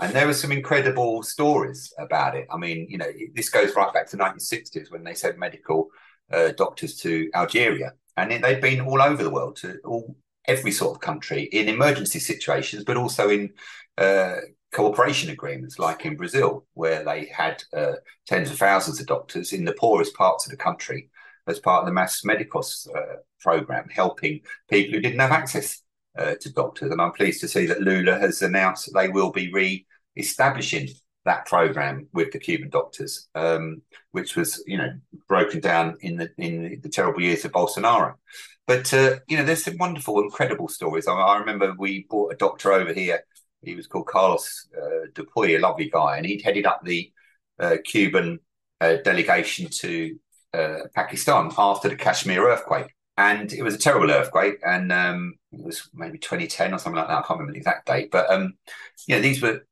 And there were some incredible stories about it. I mean, you know, this goes right back to the 1960s when they sent medical uh, doctors to Algeria. And they'd been all over the world to all every sort of country in emergency situations, but also in uh, cooperation agreements, like in Brazil, where they had uh, tens of thousands of doctors in the poorest parts of the country as part of the Mais Médicos uh, program, helping people who didn't have access uh, to doctors. And I'm pleased to see that Lula has announced that they will be re-establishing that program with the Cuban doctors, um, which was, you know, broken down in the in the terrible years of Bolsonaro. But uh, you know, there's some wonderful, incredible stories. I, I remember we brought a doctor over here he was called Carlos uh, Dupuy, a lovely guy, and he'd headed up the uh, Cuban uh, delegation to uh, Pakistan after the Kashmir earthquake. And it was a terrible earthquake, and um, it was maybe 2010 or something like that. I can't remember the exact date, but um, you know, these were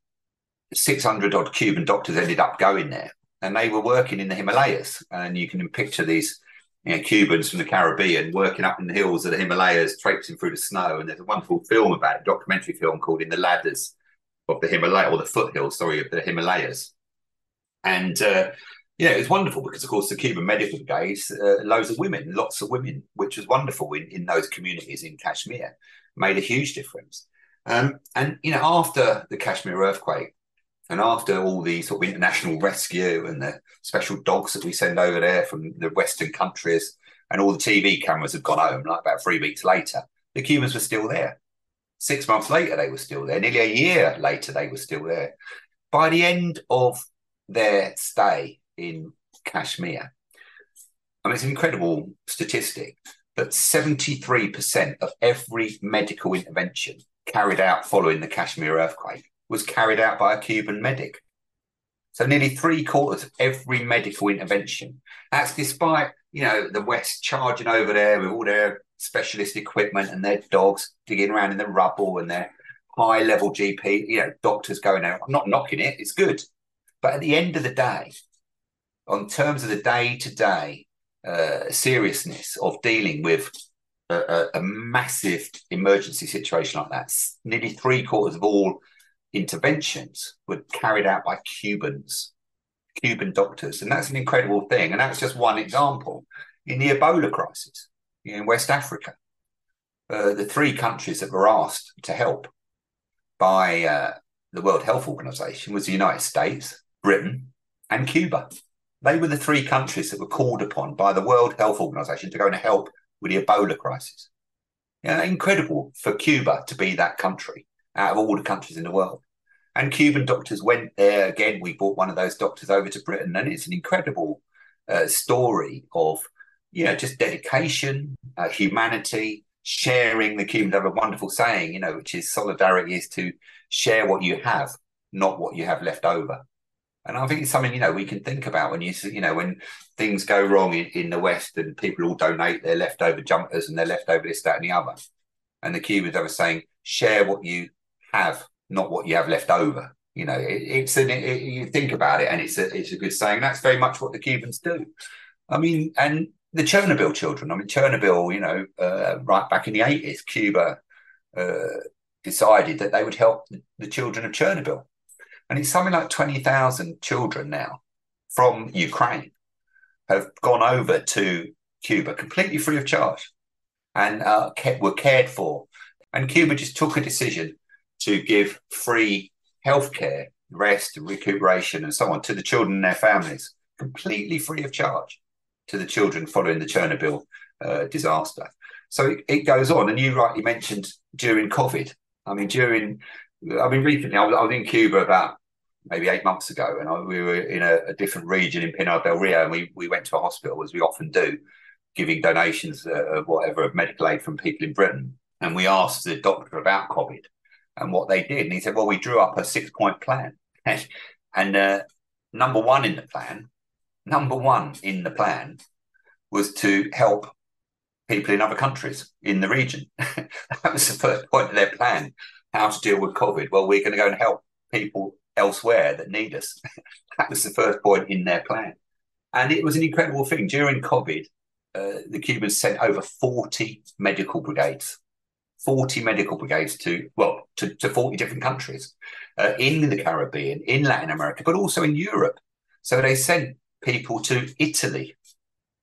600 odd Cuban doctors ended up going there, and they were working in the Himalayas. And you can picture these you know, Cubans from the Caribbean working up in the hills of the Himalayas, traipsing through the snow. And there's a wonderful film about it, a documentary film called In the Ladders of the Himalaya, or the foothills, sorry, of the Himalayas. And uh, yeah, it was wonderful because, of course, the Cuban Medical Brigade, uh, loads of women, lots of women, which was wonderful in, in those communities in Kashmir, made a huge difference. Um, and, you know, after the Kashmir earthquake, and after all the sort of international rescue and the special dogs that we send over there from the Western countries, and all the TV cameras have gone home, like about three weeks later, the Cubans were still there. Six months later, they were still there. Nearly a year later, they were still there. By the end of their stay in Kashmir, mean, it's an incredible statistic that 73% of every medical intervention carried out following the Kashmir earthquake was carried out by a Cuban medic. So nearly three quarters of every medical intervention. That's despite, you know, the West charging over there with all their specialist equipment and their dogs digging around in the rubble and their high level GP, you know, doctors going out. I'm not knocking it, it's good. But at the end of the day, on terms of the day to day seriousness of dealing with a, a, a massive emergency situation like that, nearly three quarters of all interventions were carried out by Cubans, Cuban doctors. And that's an incredible thing. And that's just one example. In the Ebola crisis in West Africa, uh, the three countries that were asked to help by uh, the World Health Organization was the United States, Britain, and Cuba. They were the three countries that were called upon by the World Health Organization to go and help with the Ebola crisis. Yeah, incredible for Cuba to be that country out of all the countries in the world. And Cuban doctors went there again. We brought one of those doctors over to Britain, and it's an incredible uh, story of, you know, just dedication, uh, humanity, sharing. The Cubans have a wonderful saying, you know, which is solidarity is to share what you have, not what you have left over. And I think it's something you know we can think about when you you know when things go wrong in, in the West and people all donate their leftover jumpers and their leftover this, that, and the other. And the Cubans are saying, share what you have, not what you have left over. You know, it, it's an it, you think about it, and it's a it's a good saying. That's very much what the Cubans do. I mean, and the Chernobyl children. I mean, Chernobyl. You know, uh, right back in the eighties, Cuba uh, decided that they would help the children of Chernobyl, and it's something like twenty thousand children now from Ukraine have gone over to Cuba completely free of charge, and uh, kept, were cared for. And Cuba just took a decision to give free healthcare, rest, recuperation, and so on to the children and their families, completely free of charge to the children following the Chernobyl uh, disaster. So it, it, goes on, and you rightly mentioned during COVID. I mean, during I mean, recently I was, I was in Cuba about maybe eight months ago, and I, we were in a, a, different region in Pinar del Rio, and we we went to a hospital as we often do, giving donations uh, of whatever of medical aid from people in Britain, and we asked the doctor about COVID, and what they did. And he said, well, we drew up a six point plan. [LAUGHS] and uh, number one in the plan, number one in the plan was to help people in other countries in the region. [LAUGHS] that was the first point of their plan, how to deal with COVID. Well, we're going to go and help people elsewhere that need us. [LAUGHS] that was the first point in their plan. And it was an incredible thing. During COVID, uh, the Cubans sent over 40 medical brigades 40 medical brigades to, well, to, to 40 different countries uh, in the Caribbean, in Latin America, but also in Europe. So they sent people to Italy.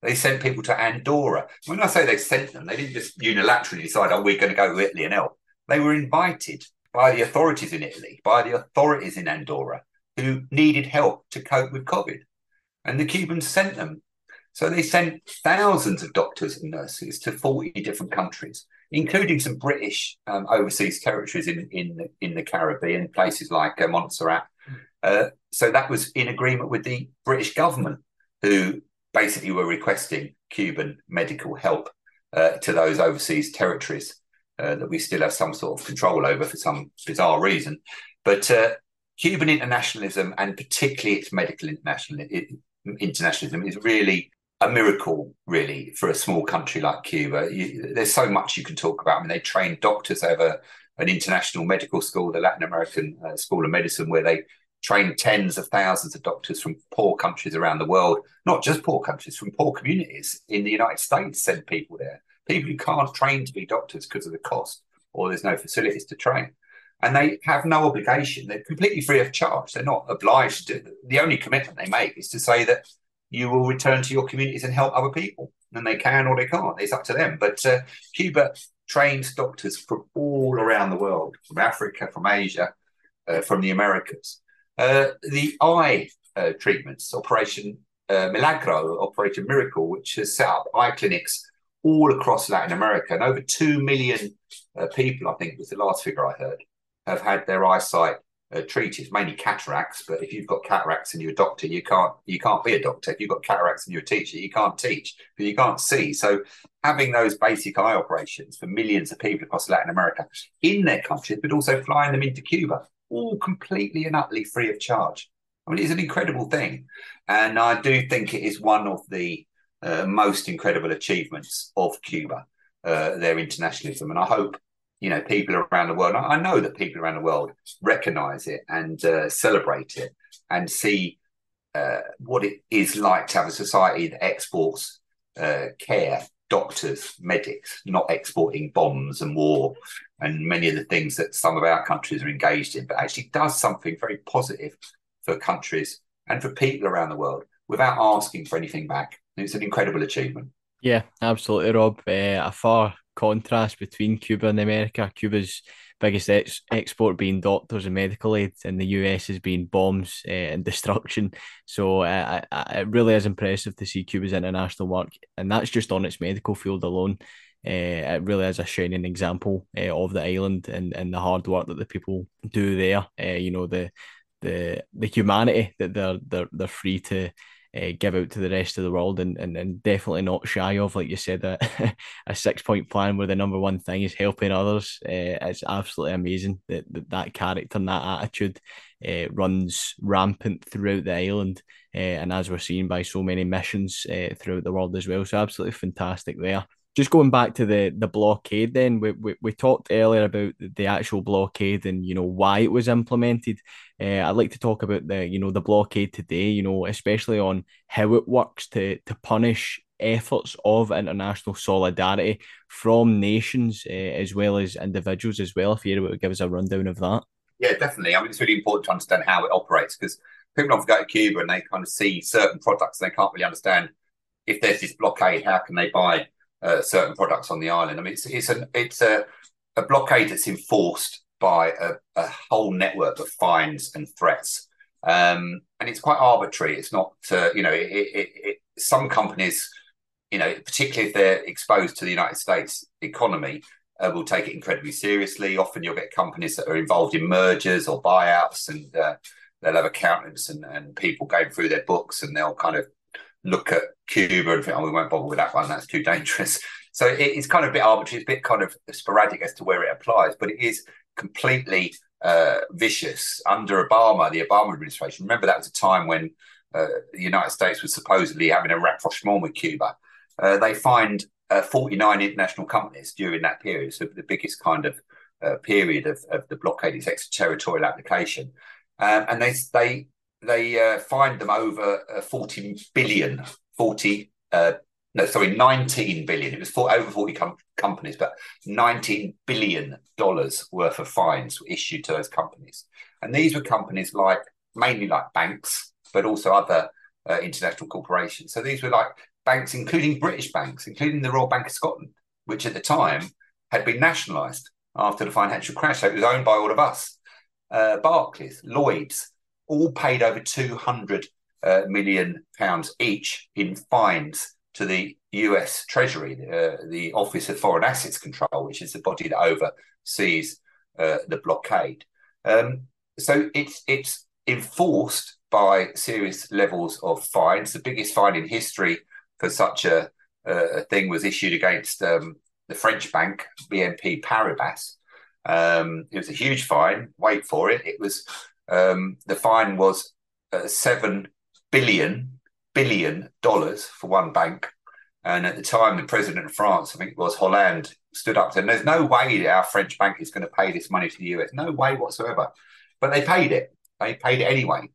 They sent people to Andorra. When I say they sent them, they didn't just unilaterally decide, oh, we're going to go to Italy and help. They were invited by the authorities in Italy, by the authorities in Andorra, who needed help to cope with COVID. And the Cubans sent them. So they sent thousands of doctors and nurses to 40 different countries including some British um, overseas territories in in in the Caribbean, places like uh, Montserrat. Uh, so that was in agreement with the British government, who basically were requesting Cuban medical help uh, to those overseas territories uh, that we still have some sort of control over for some bizarre reason. But uh, Cuban internationalism, and particularly its medical international, internationalism, is really a miracle, really, for a small country like Cuba. You, there's so much you can talk about. I mean, they train doctors. Have an international medical school, the Latin American uh, School of Medicine, where they train tens of thousands of doctors from poor countries around the world, not just poor countries, from poor communities in the United States, send people there. People who can't train to be doctors because of the cost or there's no facilities to train. And they have no obligation. They're completely free of charge. They're not obliged to. The only commitment they make is to say that you will return to your communities and help other people. And they can or they can't. It's up to them. But uh, Cuba trains doctors from all around the world, from Africa, from Asia, uh, from the Americas. Uh, the eye uh, treatments, Operation uh, Milagro, Operation Miracle, which has set up eye clinics all across Latin America. And over 2 million uh, people, I think was the last figure I heard, have had their eyesight uh, treated, mainly cataracts. But if you've got cataracts and you're a doctor, you can't you can't be a doctor. If you've got cataracts and you're a teacher, you can't teach because you can't see. So having those basic eye operations for millions of people across Latin America in their countries, but also flying them into Cuba, all completely and utterly free of charge. I mean, it's an incredible thing, and I do think it is one of the uh, most incredible achievements of Cuba, uh, their internationalism, and I hope you know people around the world. I know that people around the world recognise it and uh, celebrate it and see uh, what it is like to have a society that exports uh, care, doctors, medics, not exporting bombs and war and many of the things that some of our countries are engaged in, but actually does something very positive for countries and for people around the world without asking for anything back. It's an incredible achievement. Yeah, absolutely, Rob. Uh, a far contrast between Cuba and America. Cuba's biggest ex- export being doctors and medical aid, and the US has been bombs uh, and destruction. So uh, I, it really is impressive to see Cuba's international work, and that's just on its medical field alone. Uh, it really is a shining example uh, of the island and, and the hard work that the people do there. Uh, you know the the the humanity that they're they're they're free to uh, give out to the rest of the world and, and, and definitely not shy of, like you said, a, [LAUGHS] a six point plan where the number one thing is helping others. Uh, it's absolutely amazing that, that that character and that attitude uh, runs rampant throughout the island. And as we're seeing by so many missions throughout the world as well. So, absolutely fantastic there just going back to the the blockade then we, we, we talked earlier about the actual blockade and you know why it was implemented. Uh, i'd like to talk about the you know the blockade today you know especially on how it works to to punish efforts of international solidarity from nations uh, as well as individuals as well if you're able to give us a rundown of that. Yeah definitely. I mean it's really important to understand how it operates because people often go to cuba and they kind of see certain products and they can't really understand if there's this blockade how can they buy uh, certain products on the island. I mean, it's it's an it's a a blockade that's enforced by a, a whole network of fines and threats, um, and it's quite arbitrary. It's not uh, you know it, it, it, some companies, you know, particularly if they're exposed to the United States economy. Uh, will take it incredibly seriously. Often you'll get companies that are involved in mergers or buyouts, and uh, they'll have accountants and, and people going through their books, and they'll kind of look at Cuba and think, oh, we won't bother with that one. That's too dangerous. [LAUGHS] So it, it's kind of a bit arbitrary. It's a bit kind of sporadic as to where it applies, but it is completely uh, vicious under Obama, the Obama administration. Remember, that was a time when uh, the United States was supposedly having a rapprochement with Cuba. Uh, they fined uh, 49 international companies during that period, so the biggest kind of uh, period of, of the blockade, its extraterritorial application. Um, and they they they uh, fined them over uh, 40 billion, 40, uh, no, sorry, 19 billion. It was for over 40 com- companies, but 19 billion dollars worth of fines were issued to those companies. And these were companies like, mainly like banks, but also other uh, international corporations. So these were like banks, including British banks, including the Royal Bank of Scotland, which at the time had been nationalised after the financial crash. So it was owned by all of us. Uh, Barclays, Lloyds, all paid over 200 uh, million pounds each in fines to the US Treasury, uh, the Office of Foreign Assets Control, which is the body that oversees uh, the blockade. Um, so it's it's enforced by serious levels of fines. The biggest fine in history for such a, a thing was issued against um, the French bank BNP Paribas. Um, it was a huge fine. Wait for it. It was um, the fine was uh, seven billion billion dollars for one bank. And at the time, the president of France, I think it was Hollande, stood up and said "There's no way our French bank is going to pay this money to the US. No way whatsoever." But they paid it, They paid it anyway.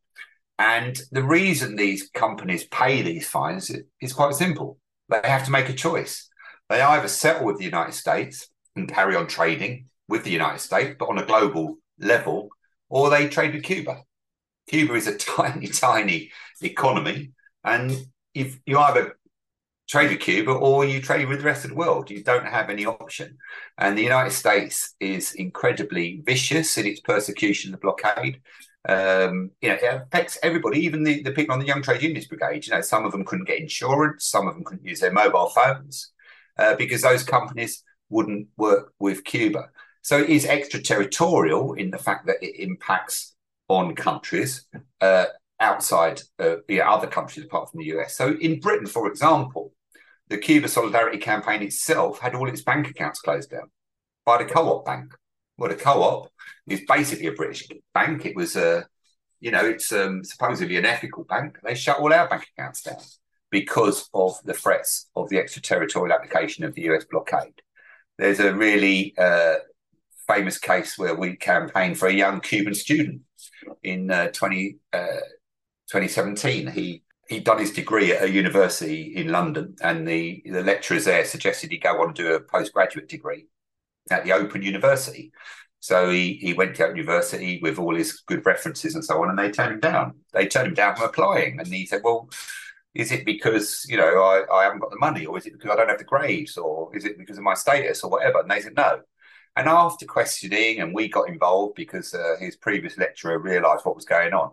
And the reason these companies pay these fines is quite simple. They have to make a choice. They either settle with the United States and carry on trading with the United States, but on a global level, or they trade with Cuba. Cuba is a [LAUGHS] tiny, tiny economy, and if you either trade with Cuba or you trade with the rest of the world. You don't have any option. And the United States is incredibly vicious in its persecution the blockade. Um, you know, it affects everybody, even the, the people on the Young Trade Unionist Brigade. You know, some of them couldn't get insurance, some of them couldn't use their mobile phones uh, because those companies wouldn't work with Cuba. So it is extraterritorial in the fact that it impacts on countries uh, outside uh, yeah, other countries apart from the US. So in Britain, for example, the Cuba Solidarity Campaign itself had all its bank accounts closed down by the Co-op Bank. Well, the Co-op is basically a British bank. It was a, you know, it's um, supposedly an ethical bank. They shut all our bank accounts down because of the threats of the extraterritorial application of the US blockade. There's a really uh, famous case where we campaigned for a young Cuban student in uh, 20, uh, 2017. He he'd done his degree at a university in London, and the the lecturers there suggested he go on and do a postgraduate degree at the Open University. So he he went to Open university with all his good references and so on, and they turned him down. They turned him down from applying, and he said, "Well." Is it because you know I, I haven't got the money, or is it because I don't have the grades, or is it because of my status, or whatever? And they said no. And after questioning, and we got involved because uh, his previous lecturer realised what was going on,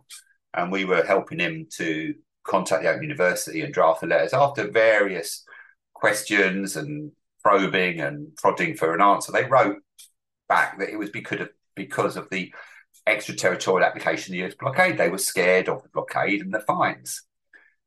and we were helping him to contact the Open University and draft the letters after various questions and probing and prodding for an answer. They wrote back that it was because of because of the extraterritorial application of the US blockade. They were scared of the blockade and the fines.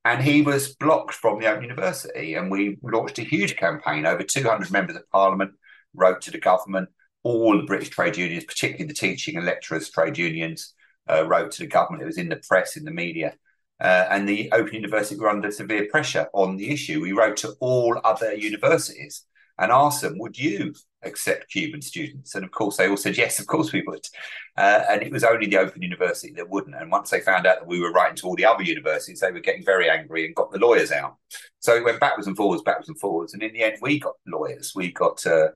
And he was blocked from the Open University. And we launched a huge campaign. Over 200 members of parliament wrote to the government. All the British trade unions, particularly the teaching and lecturers' trade unions, uh, wrote to the government. It was in the press, in the media. Uh, and the Open University were under severe pressure on the issue. We wrote to all other universities and asked them, would you accept Cuban students? And of course, they all said, yes, of course we would. Uh, and it was only the Open University that wouldn't. And once they found out that we were writing to all the other universities, they were getting very angry and got the lawyers out. So it went backwards and forwards, backwards and forwards. And in the end, we got lawyers. We got uh,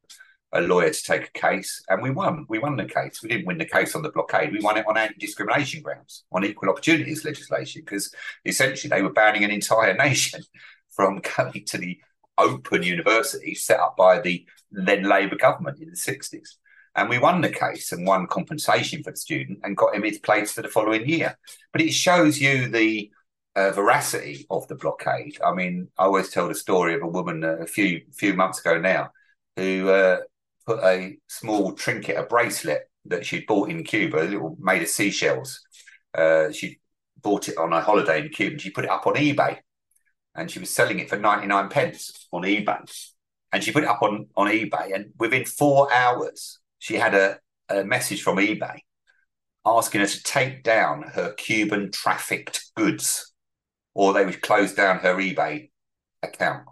a lawyer to take a case, and we won. We won the case. We didn't win the case on the blockade. We won it on anti-discrimination grounds, on equal opportunities legislation, because essentially they were banning an entire [LAUGHS] nation from going to the open university set up by the then Labour government in the 60s. And we won the case and won compensation for the student and got him his place for the following year. But it shows you the uh, veracity of the blockade. I mean, I always tell the story of a woman uh, a few few months ago now who uh, put a small trinket, a bracelet that she'd bought in Cuba, little made of seashells. Uh, she bought it on a holiday in Cuba and she put it up on eBay and she was selling it for 99 pence on eBay. And she put it up on, on eBay and within four hours, she had a, a message from eBay asking her to take down her Cuban trafficked goods or they would close down her eBay account.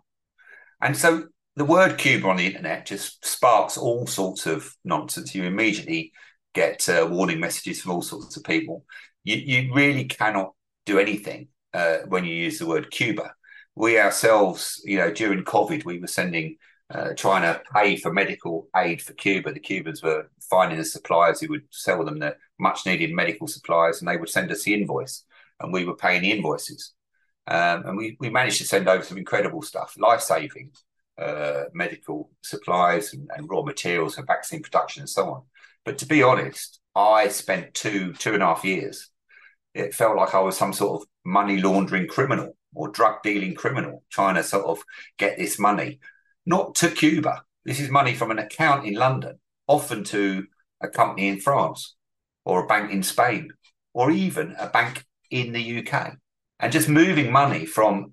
And so the word Cuba on the internet just sparks all sorts of nonsense. You immediately get uh, warning messages from all sorts of people. You, you really cannot do anything uh, when you use the word Cuba. We ourselves, you know, during COVID, we were sending, uh, trying to pay for medical aid for Cuba. The Cubans were finding the suppliers who would sell them the much needed medical supplies, and they would send us the invoice, and we were paying the invoices. Um, and we, we managed to send over some incredible stuff, life saving uh, medical supplies and, and, raw materials for vaccine production and so on. But to be honest, I spent two two and a half years. It felt like I was some sort of money laundering criminal or drug dealing criminal trying to sort of get this money, not to Cuba. This is money from an account in London, often to a company in France or a bank in Spain or even a bank in the UK. And just moving money from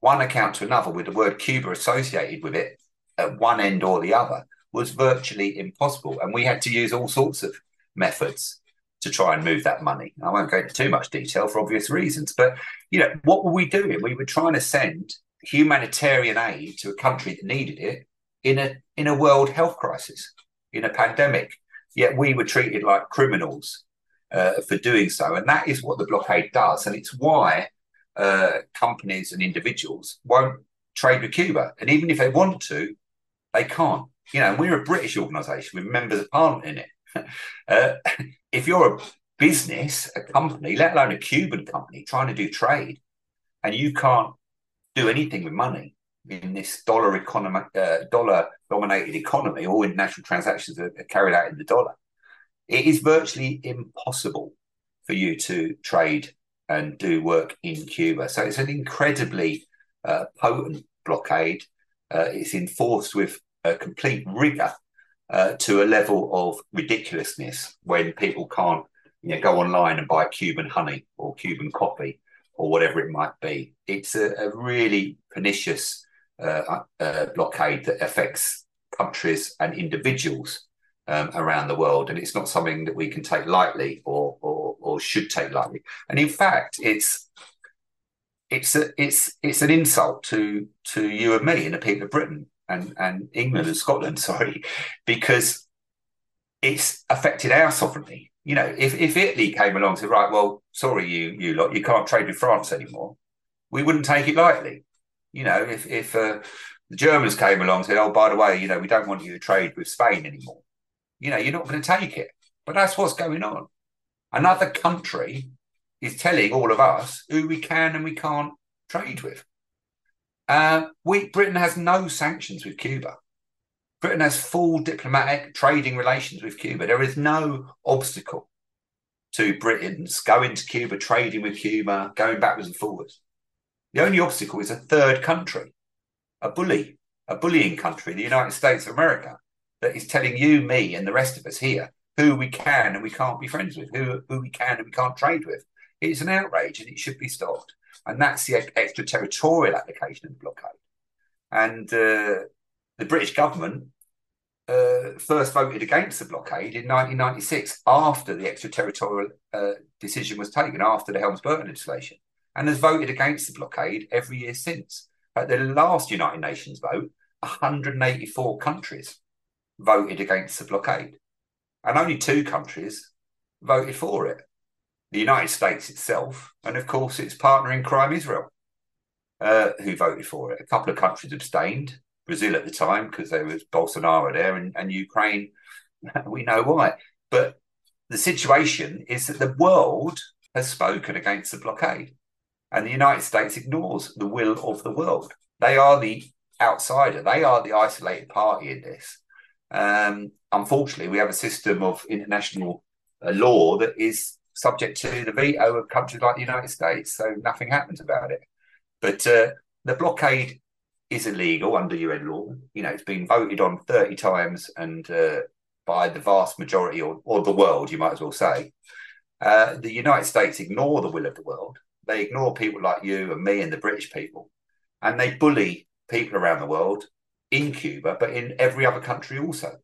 one account to another with the word Cuba associated with it at one end or the other was virtually impossible. And we had to use all sorts of methods to try and move that money. I won't go into too much detail for obvious reasons, but you know, what were we doing? We were trying to send humanitarian aid to a country that needed it in a in a world health crisis, in a pandemic. Yet we were treated like criminals uh, for doing so. And that is what the blockade does. And it's why uh, companies and individuals won't trade with Cuba. And even if they want to, they can't. You know, we're a British organisation with members of parliament in it. [LAUGHS] uh, [LAUGHS] if you're a business, a company, let alone a Cuban company trying to do trade, and you can't do anything with money in this dollar economy, uh, dollar dominated economy, all international transactions are, are carried out in the dollar. It is virtually impossible for you to trade and do work in Cuba. So it's an incredibly uh, potent blockade. Uh, it's enforced with a complete rigor uh, to a level of ridiculousness when people can't you know, go online and buy Cuban honey or Cuban coffee or whatever it might be. It's a, a really pernicious uh, uh, blockade that affects countries and individuals um, around the world, and it's not something that we can take lightly or, or or should take lightly. And in fact, it's it's a, it's it's an insult to to you and me and the people of Britain and and England and Scotland, [LAUGHS] sorry, because it's affected our sovereignty. You know, if, if Italy came along and said, right, well, sorry, you you lot, you can't trade with France anymore, we wouldn't take it lightly. You know, if if uh, the Germans came along and said, oh, by the way, you know, we don't want you to trade with Spain anymore, you know, you're not going to take it. But that's what's going on. Another country is telling all of us who we can and we can't trade with. Uh, we Britain has no sanctions with Cuba. Britain has full diplomatic trading relations with Cuba. There is no obstacle to Britain's going to Cuba, trading with Cuba, going backwards and forwards. The only obstacle is a third country, a bully, a bullying country, the United States of America, that is telling you, me, and the rest of us here who we can and we can't be friends with, who, who we can and we can't trade with. It's an outrage and it should be stopped. And that's the extraterritorial application of the blockade. And uh, the British government uh, first voted against the blockade in 1996 after the extraterritorial uh, decision was taken, after the Helms-Burton legislation, and has voted against the blockade every year since. At the last United Nations vote, 184 countries voted against the blockade, and only two countries voted for it the United States itself, and of course its partner in crime, Israel, uh, who voted for it. A couple of countries abstained, Brazil at the time, because there was Bolsonaro there, and, and Ukraine, [LAUGHS] we know why. But the situation is that the world has spoken against the blockade, and the United States ignores the will of the world. They are the outsider, they are the isolated party in this. Um, unfortunately, we have a system of international uh, law that is subject to the veto of countries like the United States. So nothing happens about it. But uh, the blockade is illegal under UN law. You know, it's been voted on 30 times and uh, by the vast majority or, or the world, you might as well say. Uh, the United States ignore the will of the world. They ignore people like you and me and the British people. And they bully people around the world in Cuba, but in every other country also,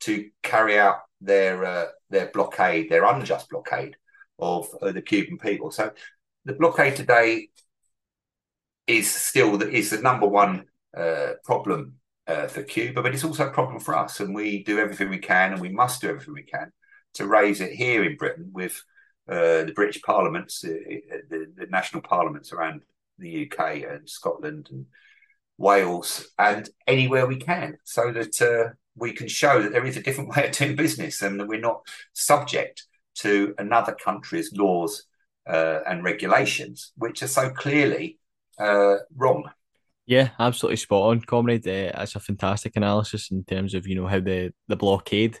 to carry out their uh, their blockade, their unjust blockade of uh, the Cuban people. So the blockade today is still the, is the number one uh, problem uh, for Cuba, but it's also a problem for us, and we do everything we can, and we must do everything we can to raise it here in Britain with uh, the British parliaments, the, the, the, national parliaments around the UK and Scotland and Wales, and anywhere we can, so that uh, we can show that there is a different [LAUGHS] way of doing business, and that we're not subject to another country's laws uh, and regulations, which are so clearly uh, wrong. Yeah, absolutely spot on, comrade. Uh, that's a fantastic analysis in terms of you know how the the blockade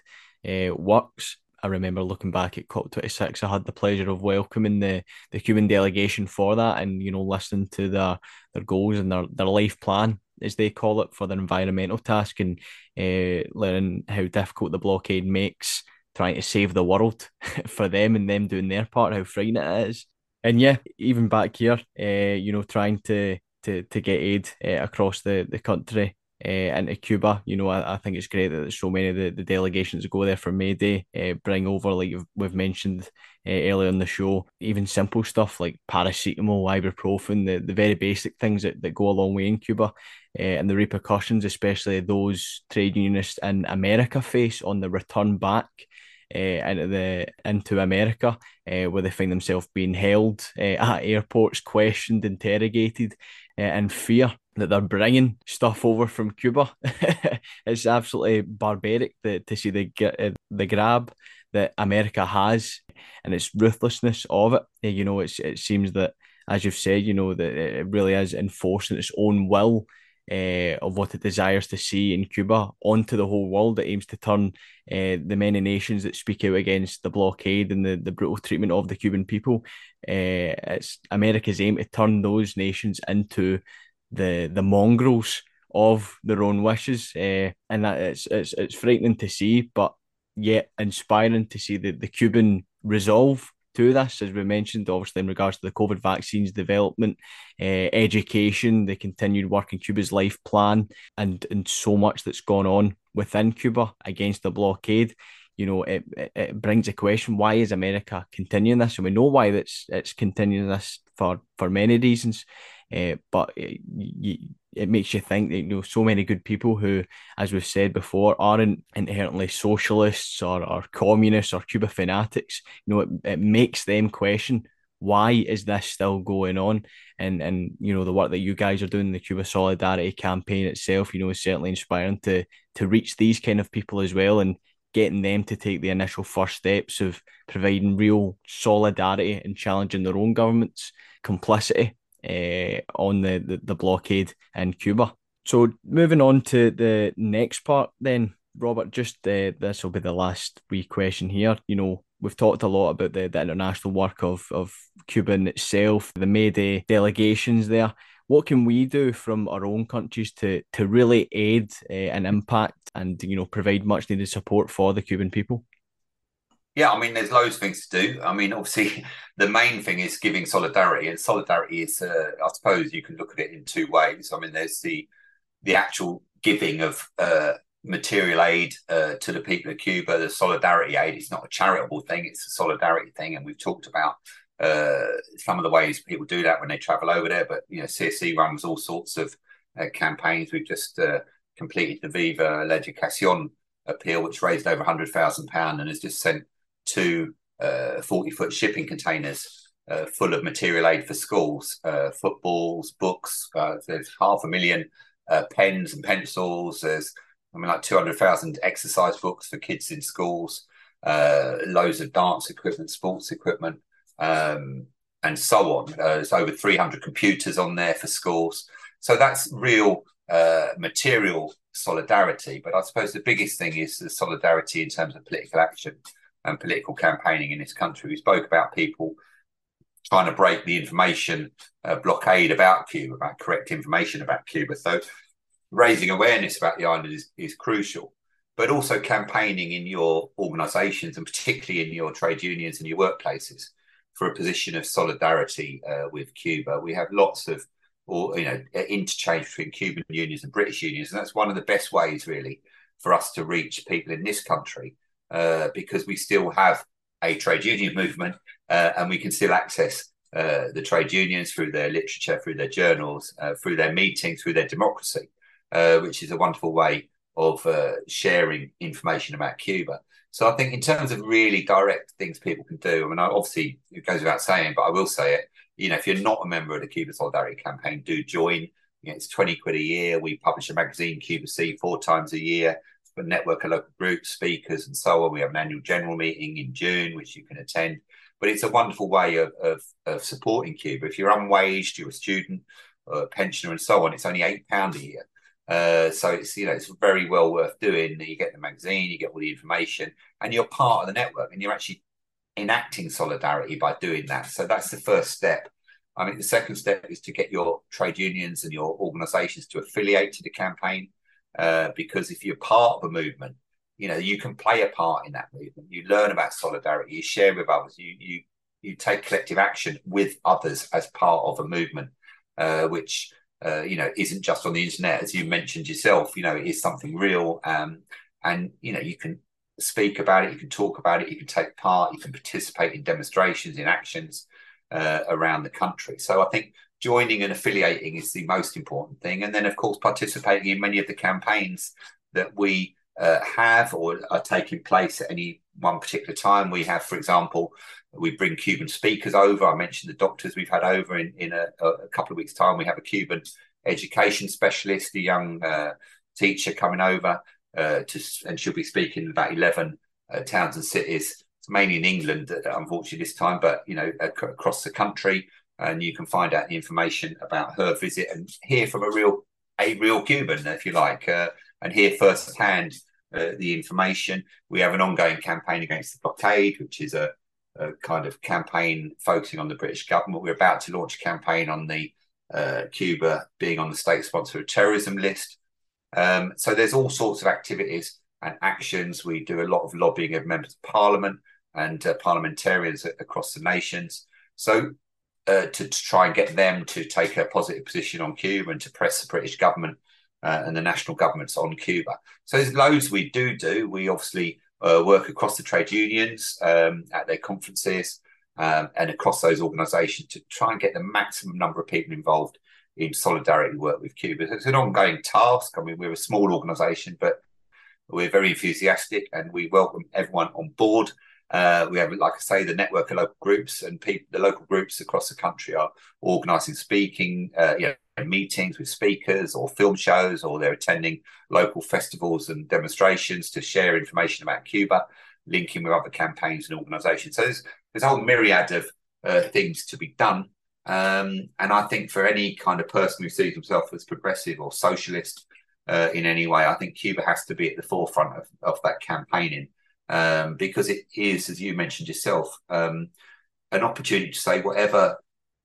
uh, works. I remember looking back at COP26, I had the pleasure of welcoming the, the Cuban delegation for that and, you know, listening to their, their goals and their, their life plan, as they call it, for their environmental task and uh, learning how difficult the blockade makes trying to save the world [LAUGHS] for them and them doing their part, how frightening it is. And yeah, even back here, uh, you know, trying to to to get aid uh, across the the country uh, into Cuba. You know, I, I think it's great that so many of the, the delegations go there for May Day, uh, bring over, like we've mentioned uh, earlier in the show, even simple stuff like paracetamol, ibuprofen, the, the very basic things that, that go a long way in Cuba. And the repercussions, especially those trade unionists in America face on the return back uh, into the into America, uh, where they find themselves being held uh, at airports, questioned, interrogated, uh, in fear that they're bringing stuff over from Cuba. [LAUGHS] it's absolutely barbaric the, to see the uh, the grab that America has and its ruthlessness of it. You know, it's it seems that as you've said, you know that it really is enforcing its own will uh, of what it desires to see in Cuba onto the whole world. It aims to turn uh, the many nations that speak out against the blockade and the, the brutal treatment of the Cuban people. Uh, it's America's aim to turn those nations into the the mongrels of their own wishes, and that it's it's it's frightening to see, but yet inspiring to see the, the Cuban resolve to this, as we mentioned, obviously in regards to the COVID vaccines development, uh, education, the continued work in Cuba's life plan, and and so much that's gone on within Cuba against the blockade. You know, it, it, it brings a question: Why is America continuing this? And we know why it's it's continuing this for for many reasons. Uh, but it, it makes you think that you know so many good people who, as we've said before, aren't inherently socialists or, or communists or Cuba fanatics. You know, it, it makes them question why is this still going on? And and you know the work that you guys are doing, the Cuba Solidarity campaign itself, you know, is certainly inspiring to to reach these kind of people as well and getting them to take the initial first steps of providing real solidarity and challenging their own government's complicity uh, on the, the, the blockade in Cuba. So moving on to the next part, then Robert, just uh, this will be the last wee question here. You know, we've talked a lot about the, the international work of of Cuba itself, the May Day delegations there. What can we do from our own countries to to really aid uh, and impact and you know provide much needed support for the Cuban people? Yeah, I mean, there's loads of things to do. I mean, obviously, [LAUGHS] the main thing is giving solidarity, and solidarity is, uh, I suppose, you can look at it in two ways. I mean, there's the the actual giving of uh, material aid uh, to the people of Cuba, the solidarity aid. It's not a charitable thing; it's a solidarity thing, and we've talked about uh, some of the ways people do that when they travel over there. But you know, CSC runs all sorts of uh, campaigns. We've just uh, completed the Viva La Educación appeal, which raised over hundred thousand pound and has just sent two uh, 40 foot shipping containers uh, full of material aid for schools, uh, footballs, books. Uh, there's half a million uh, pens and pencils. There's, I mean, like 200,000 exercise books for kids in schools, uh, loads of dance equipment, sports equipment, um, and so on. there's over 300 computers on there for schools. So that's real material solidarity. But I suppose the biggest thing is the solidarity in terms of political action and political campaigning in this country. We spoke about people trying to break the information uh, blockade about Cuba, about correct information about Cuba. So raising awareness about the island is, is crucial, but also campaigning in your organisations and particularly in your trade unions and your workplaces for a position of solidarity uh, with Cuba. We have lots of or you know interchange between Cuban unions and British unions, and that's one of the best ways really for us to reach people in this country uh, because we still have a trade union movement uh, and we can still access uh, the trade unions through their literature, through their journals, uh, through their meetings, through their democracy, uh, which is a wonderful way of sharing information about Cuba. So I think in terms of really direct things people can do, I mean, obviously it goes without saying, but I will say it. You know, if you're not a member of the Cuba Solidarity Campaign, do join. You know, it's 20 quid a year. We publish a magazine, CubaSí, four times a year a network of local groups, speakers, and so on. We have an annual general meeting in June, which you can attend. But it's a wonderful way of, of, of supporting Cuba. If you're unwaged, you're a student, a pensioner, and so on, it's only eight pound a year. Uh, so it's you know it's very well worth doing. You get the magazine, you get all the information, and you're part of the network, and you're actually enacting solidarity by doing that. So that's the first step. I mean, the second step is to get your trade unions and your organisations to affiliate to the campaign. Uh, because if you're part of a movement, you know you can play a part in that movement. You learn about solidarity. You share with others. You you you take collective action with others as part of a movement, uh, which uh, you know isn't just on the internet, as you mentioned yourself. You know, it is something real, um, and you know you can speak about it, you can talk about it, you can take part, you can participate in demonstrations, in actions uh, around the country. So I think joining and affiliating is the most important thing. And then, of course, participating in many of the campaigns that we uh, have or are taking place at any one particular time. We have, for example, we bring Cuban speakers over. I mentioned the doctors we've had over in, in a, a couple of weeks' time. We have a Cuban education specialist, a young uh, teacher coming over uh, to, and she'll be speaking in about 11 uh, towns and cities. It's mainly in England, uh, unfortunately, this time, but you know, ac- across the country. And you can find out the information about her visit and hear from a real, a real Cuban, if you like, uh, and hear firsthand uh, the information. We have an ongoing campaign against the blockade, which is a, a, kind of campaign focusing on the British government. We're about to launch a campaign on the uh, Cuba being on the state sponsor of terrorism list. Um, so there's all sorts of activities and actions. We do a lot of lobbying of members of parliament and uh, parliamentarians across the nations. So uh, to, to, try and get them to take a positive position on Cuba and to press the British government uh, and the national governments on Cuba. So there's loads we do do. We obviously uh, work across the trade unions um, at their conferences um, and across those organisations to try and get the maximum number of people involved in solidarity work with Cuba. It's an ongoing task. I mean, we're a small organisation, but we're very enthusiastic and we welcome everyone on board. Uh, we have, like I say, the network of local groups and people, the local groups across the country are organising speaking, uh, you know, meetings with speakers or film shows, or they're attending local festivals and demonstrations to share information about Cuba, linking with other campaigns and organisations. So there's, there's a whole myriad of uh, things to be done. Um, and I think for any kind of person who sees himself as progressive or socialist uh, in any way, I think Cuba has to be at the forefront of, of that campaigning um, because it is, as you mentioned yourself, um, an opportunity to say whatever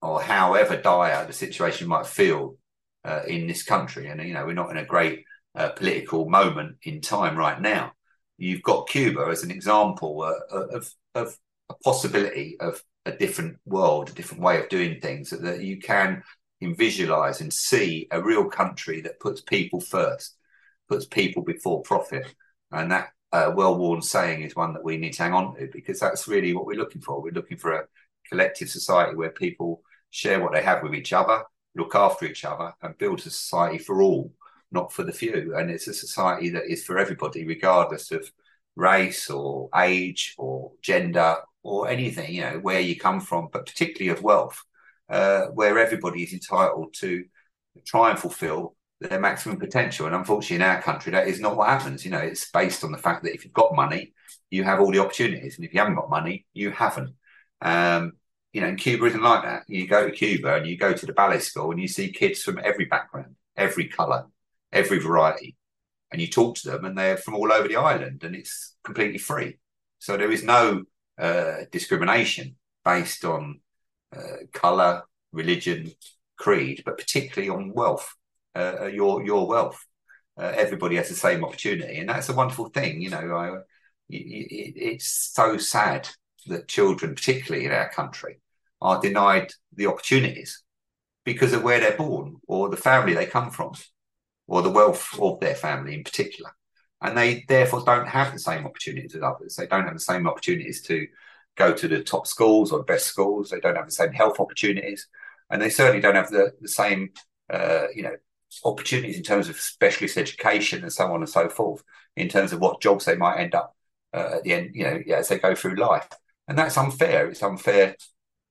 or however dire the situation might feel uh, in this country. And, you know, we're not in a great uh, political moment in time right now. You've got Cuba as an example uh, of, of a possibility of a different world, a different way of doing things, that, that you can visualize and see a real country that puts people first, puts people before profit. And that uh, well-worn saying is one that we need to hang on to because that's really what we're looking for. We're looking for a collective society where people share what they have with each other, look after each other, and build a society for all, not for the few. And it's a society that is for everybody, regardless of race or age or gender or anything, you know, where you come from, but particularly of wealth, uh, where everybody is entitled to try and fulfill their maximum potential. And unfortunately, in our country, that is not what happens. You know, it's based on the fact that if you've got money, you have all the opportunities, and if you haven't got money, you haven't. Um, you know, in Cuba isn't like that. You go to Cuba and you go to the ballet school and you see kids from every background, every color, every variety, and you talk to them, and they're from all over the island, and it's completely free. So there is no uh, discrimination based on uh, color, religion, creed, but particularly on wealth uh, uh, your your wealth. Uh, everybody has the same opportunity, and that's a wonderful thing. You know, I, it, it's so sad that children, particularly in our country, are denied the opportunities because of where they're born or the family they come from or the wealth of their family in particular. And they therefore don't have the same opportunities as others. They don't have the same opportunities to go to the top schools or the best schools. They don't have the same health opportunities. And they certainly don't have the, the same, uh, you know, opportunities in terms of specialist education and so on and so forth, in terms of what jobs they might end up uh, at the end, you know, as they go through life. And that's unfair. It's unfair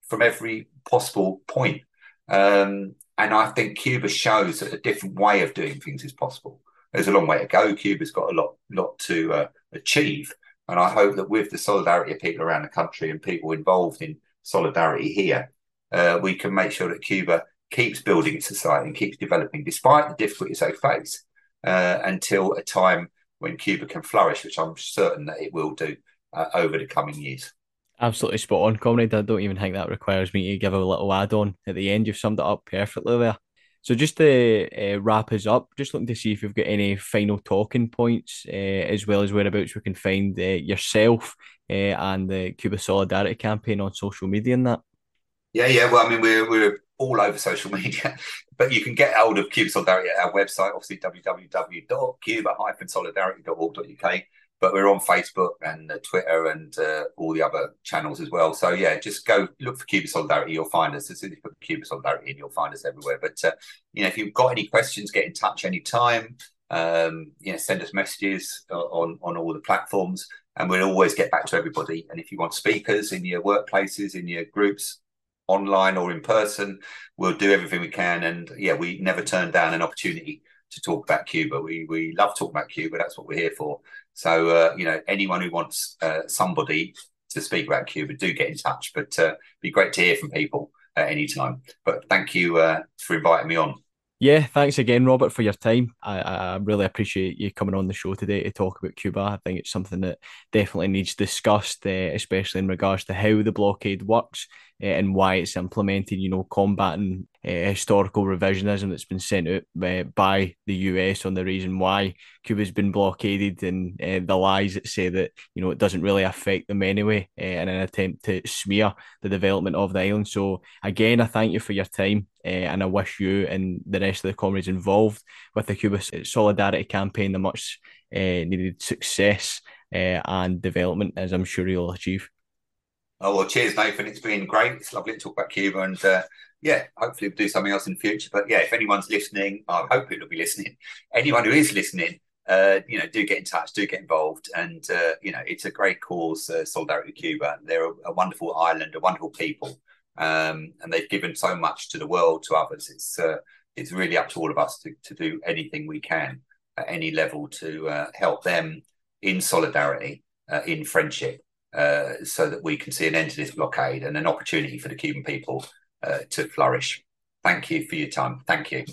from every possible point. Um, and I think Cuba shows that a different way of doing things is possible. There's a long way to go. Cuba's got a lot, lot to uh, achieve. And I hope that with the solidarity of people around the country and people involved in solidarity here, uh, we can make sure that Cuba keeps building its society and keeps developing despite the difficulties they face uh, until a time when Cuba can flourish, which I'm certain that it will do uh, over the coming years. Absolutely spot on, comrade. I don't even think that requires me to give a little add on at the end. You've summed it up perfectly there. So just to uh, wrap us up, just looking to see if you've got any final talking points, uh, as well as whereabouts we can find uh, yourself uh, and the Cuba Solidarity campaign on social media and that. Yeah, yeah. Well, I mean, we're we're all over social [LAUGHS] media, but you can get hold of Cuba Solidarity at our website, obviously www.cuba-solidarity.org.uk. But we're on Facebook and uh, Twitter and uh, all the other channels as well. So yeah, just go look for Cuba Solidarity. You'll find us. As soon as you put Cuba Solidarity in, you'll find us everywhere. But uh, you know, if you've got any questions, get in touch anytime. Um, you know, send us messages on on all the platforms, and we'll always get back to everybody. And if you want speakers in your workplaces, in your groups, online or in person, we'll do everything we can. And yeah, we never turn down an opportunity to talk about Cuba. We we love talking about Cuba. That's what we're here for. So uh, you know, anyone who wants uh, somebody to speak about Cuba, do get in touch. But uh, be great to hear from people at any time. But thank you uh, for inviting me on. Yeah, thanks again, Robert, for your time. I, I really appreciate you coming on the show today to talk about Cuba. I think it's something that definitely needs discussed, uh, especially in regards to how the blockade works and why it's implemented. You know, combating uh, historical revisionism that's been sent out uh, by the US on the reason why Cuba's been blockaded and uh, the lies that say that you know it doesn't really affect them anyway, in an attempt to smear the development of the island. So again, I thank you for your time, and I wish you and the rest of the comrades involved with the Cuba Solidarity campaign the much needed success and development, as I'm sure you'll achieve. Oh well, cheers, Nathan. It's been great. It's lovely to talk about Cuba, and uh, yeah, hopefully we'll do something else in the future. But yeah, if anyone's listening, I hope it'll be listening. Anyone who is listening, uh, you know, do get in touch, do get involved, and uh, you know, it's a great cause, uh, Solidarity Cuba. They're a, a, wonderful island, a wonderful people, um, and they've given so much to the world, to others. It's uh, it's really up to all of us to, to do anything we can at any level to uh, help them in solidarity, uh, in friendship, uh, so that we can see an end to this blockade and an opportunity for the Cuban people uh, to flourish. Thank you for your time. Thank you.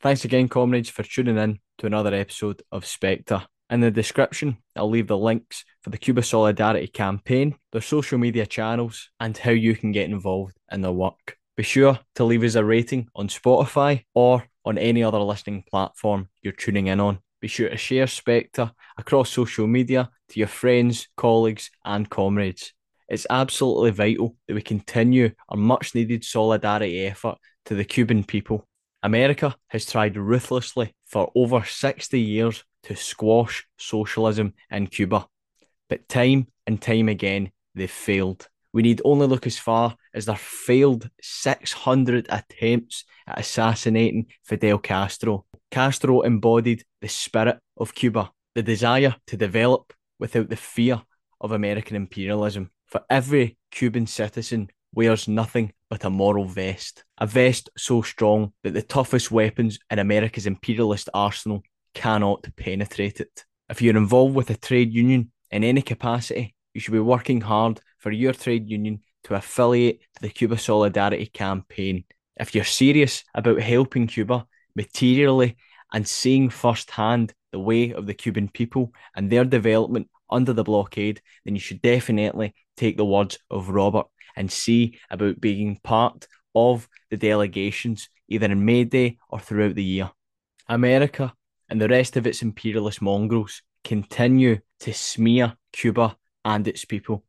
Thanks again, comrades, for tuning in to another episode of Spectre. In the description, I'll leave the links for the Cuba Solidarity campaign, their social media channels, and how you can get involved in their work. Be sure to leave us a rating on Spotify or on any other listening platform you're tuning in on. Be sure to share Spectre across social media to your friends, colleagues, and comrades. It's absolutely vital that we continue our much needed solidarity effort to the Cuban people. America has tried ruthlessly for over 60 years to squash socialism in Cuba, but time and time again they've failed. We need only look as far as their failed 600 attempts at assassinating Fidel Castro. Castro embodied the spirit of Cuba, the desire to develop without the fear of American imperialism. For every Cuban citizen wears nothing but a moral vest, a vest so strong that the toughest weapons in America's imperialist arsenal cannot penetrate it. If you're involved with a trade union in any capacity, you should be working hard for your trade union to affiliate to the Cuba Solidarity campaign. If you're serious about helping Cuba materially and seeing firsthand the way of the Cuban people and their development under the blockade, then you should definitely take the words of Robert and see about being part of the delegations, either in May Day or throughout the year. America and the rest of its imperialist mongrels continue to smear Cuba and its people.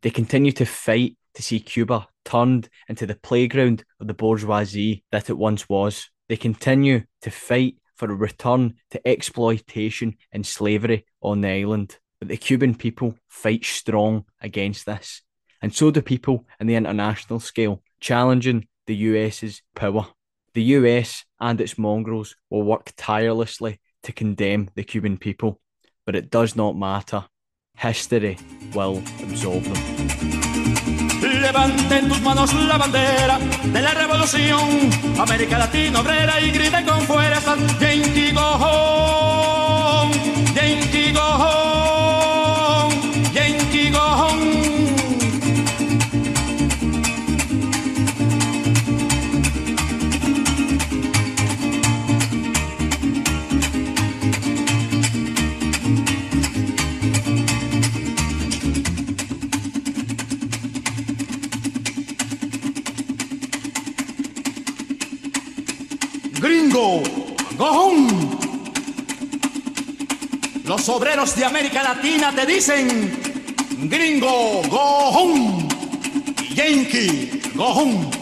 They continue to fight to see Cuba turned into the playground of the bourgeoisie that it once was. They continue to fight for a return to exploitation and slavery on the island. But the Cuban people fight strong against this, and so do people in the international scale, challenging the US's power. The US and its mongrels will work tirelessly to condemn the Cuban people, but it does not matter. History will absolve them. Levanten tus manos la bandera de la revolución, América Latina obrera y griten con fuerza, Yankee go home, Yankee go. Gringo, go Los obreros de América Latina te dicen, gringo, go home. Yankee, go home.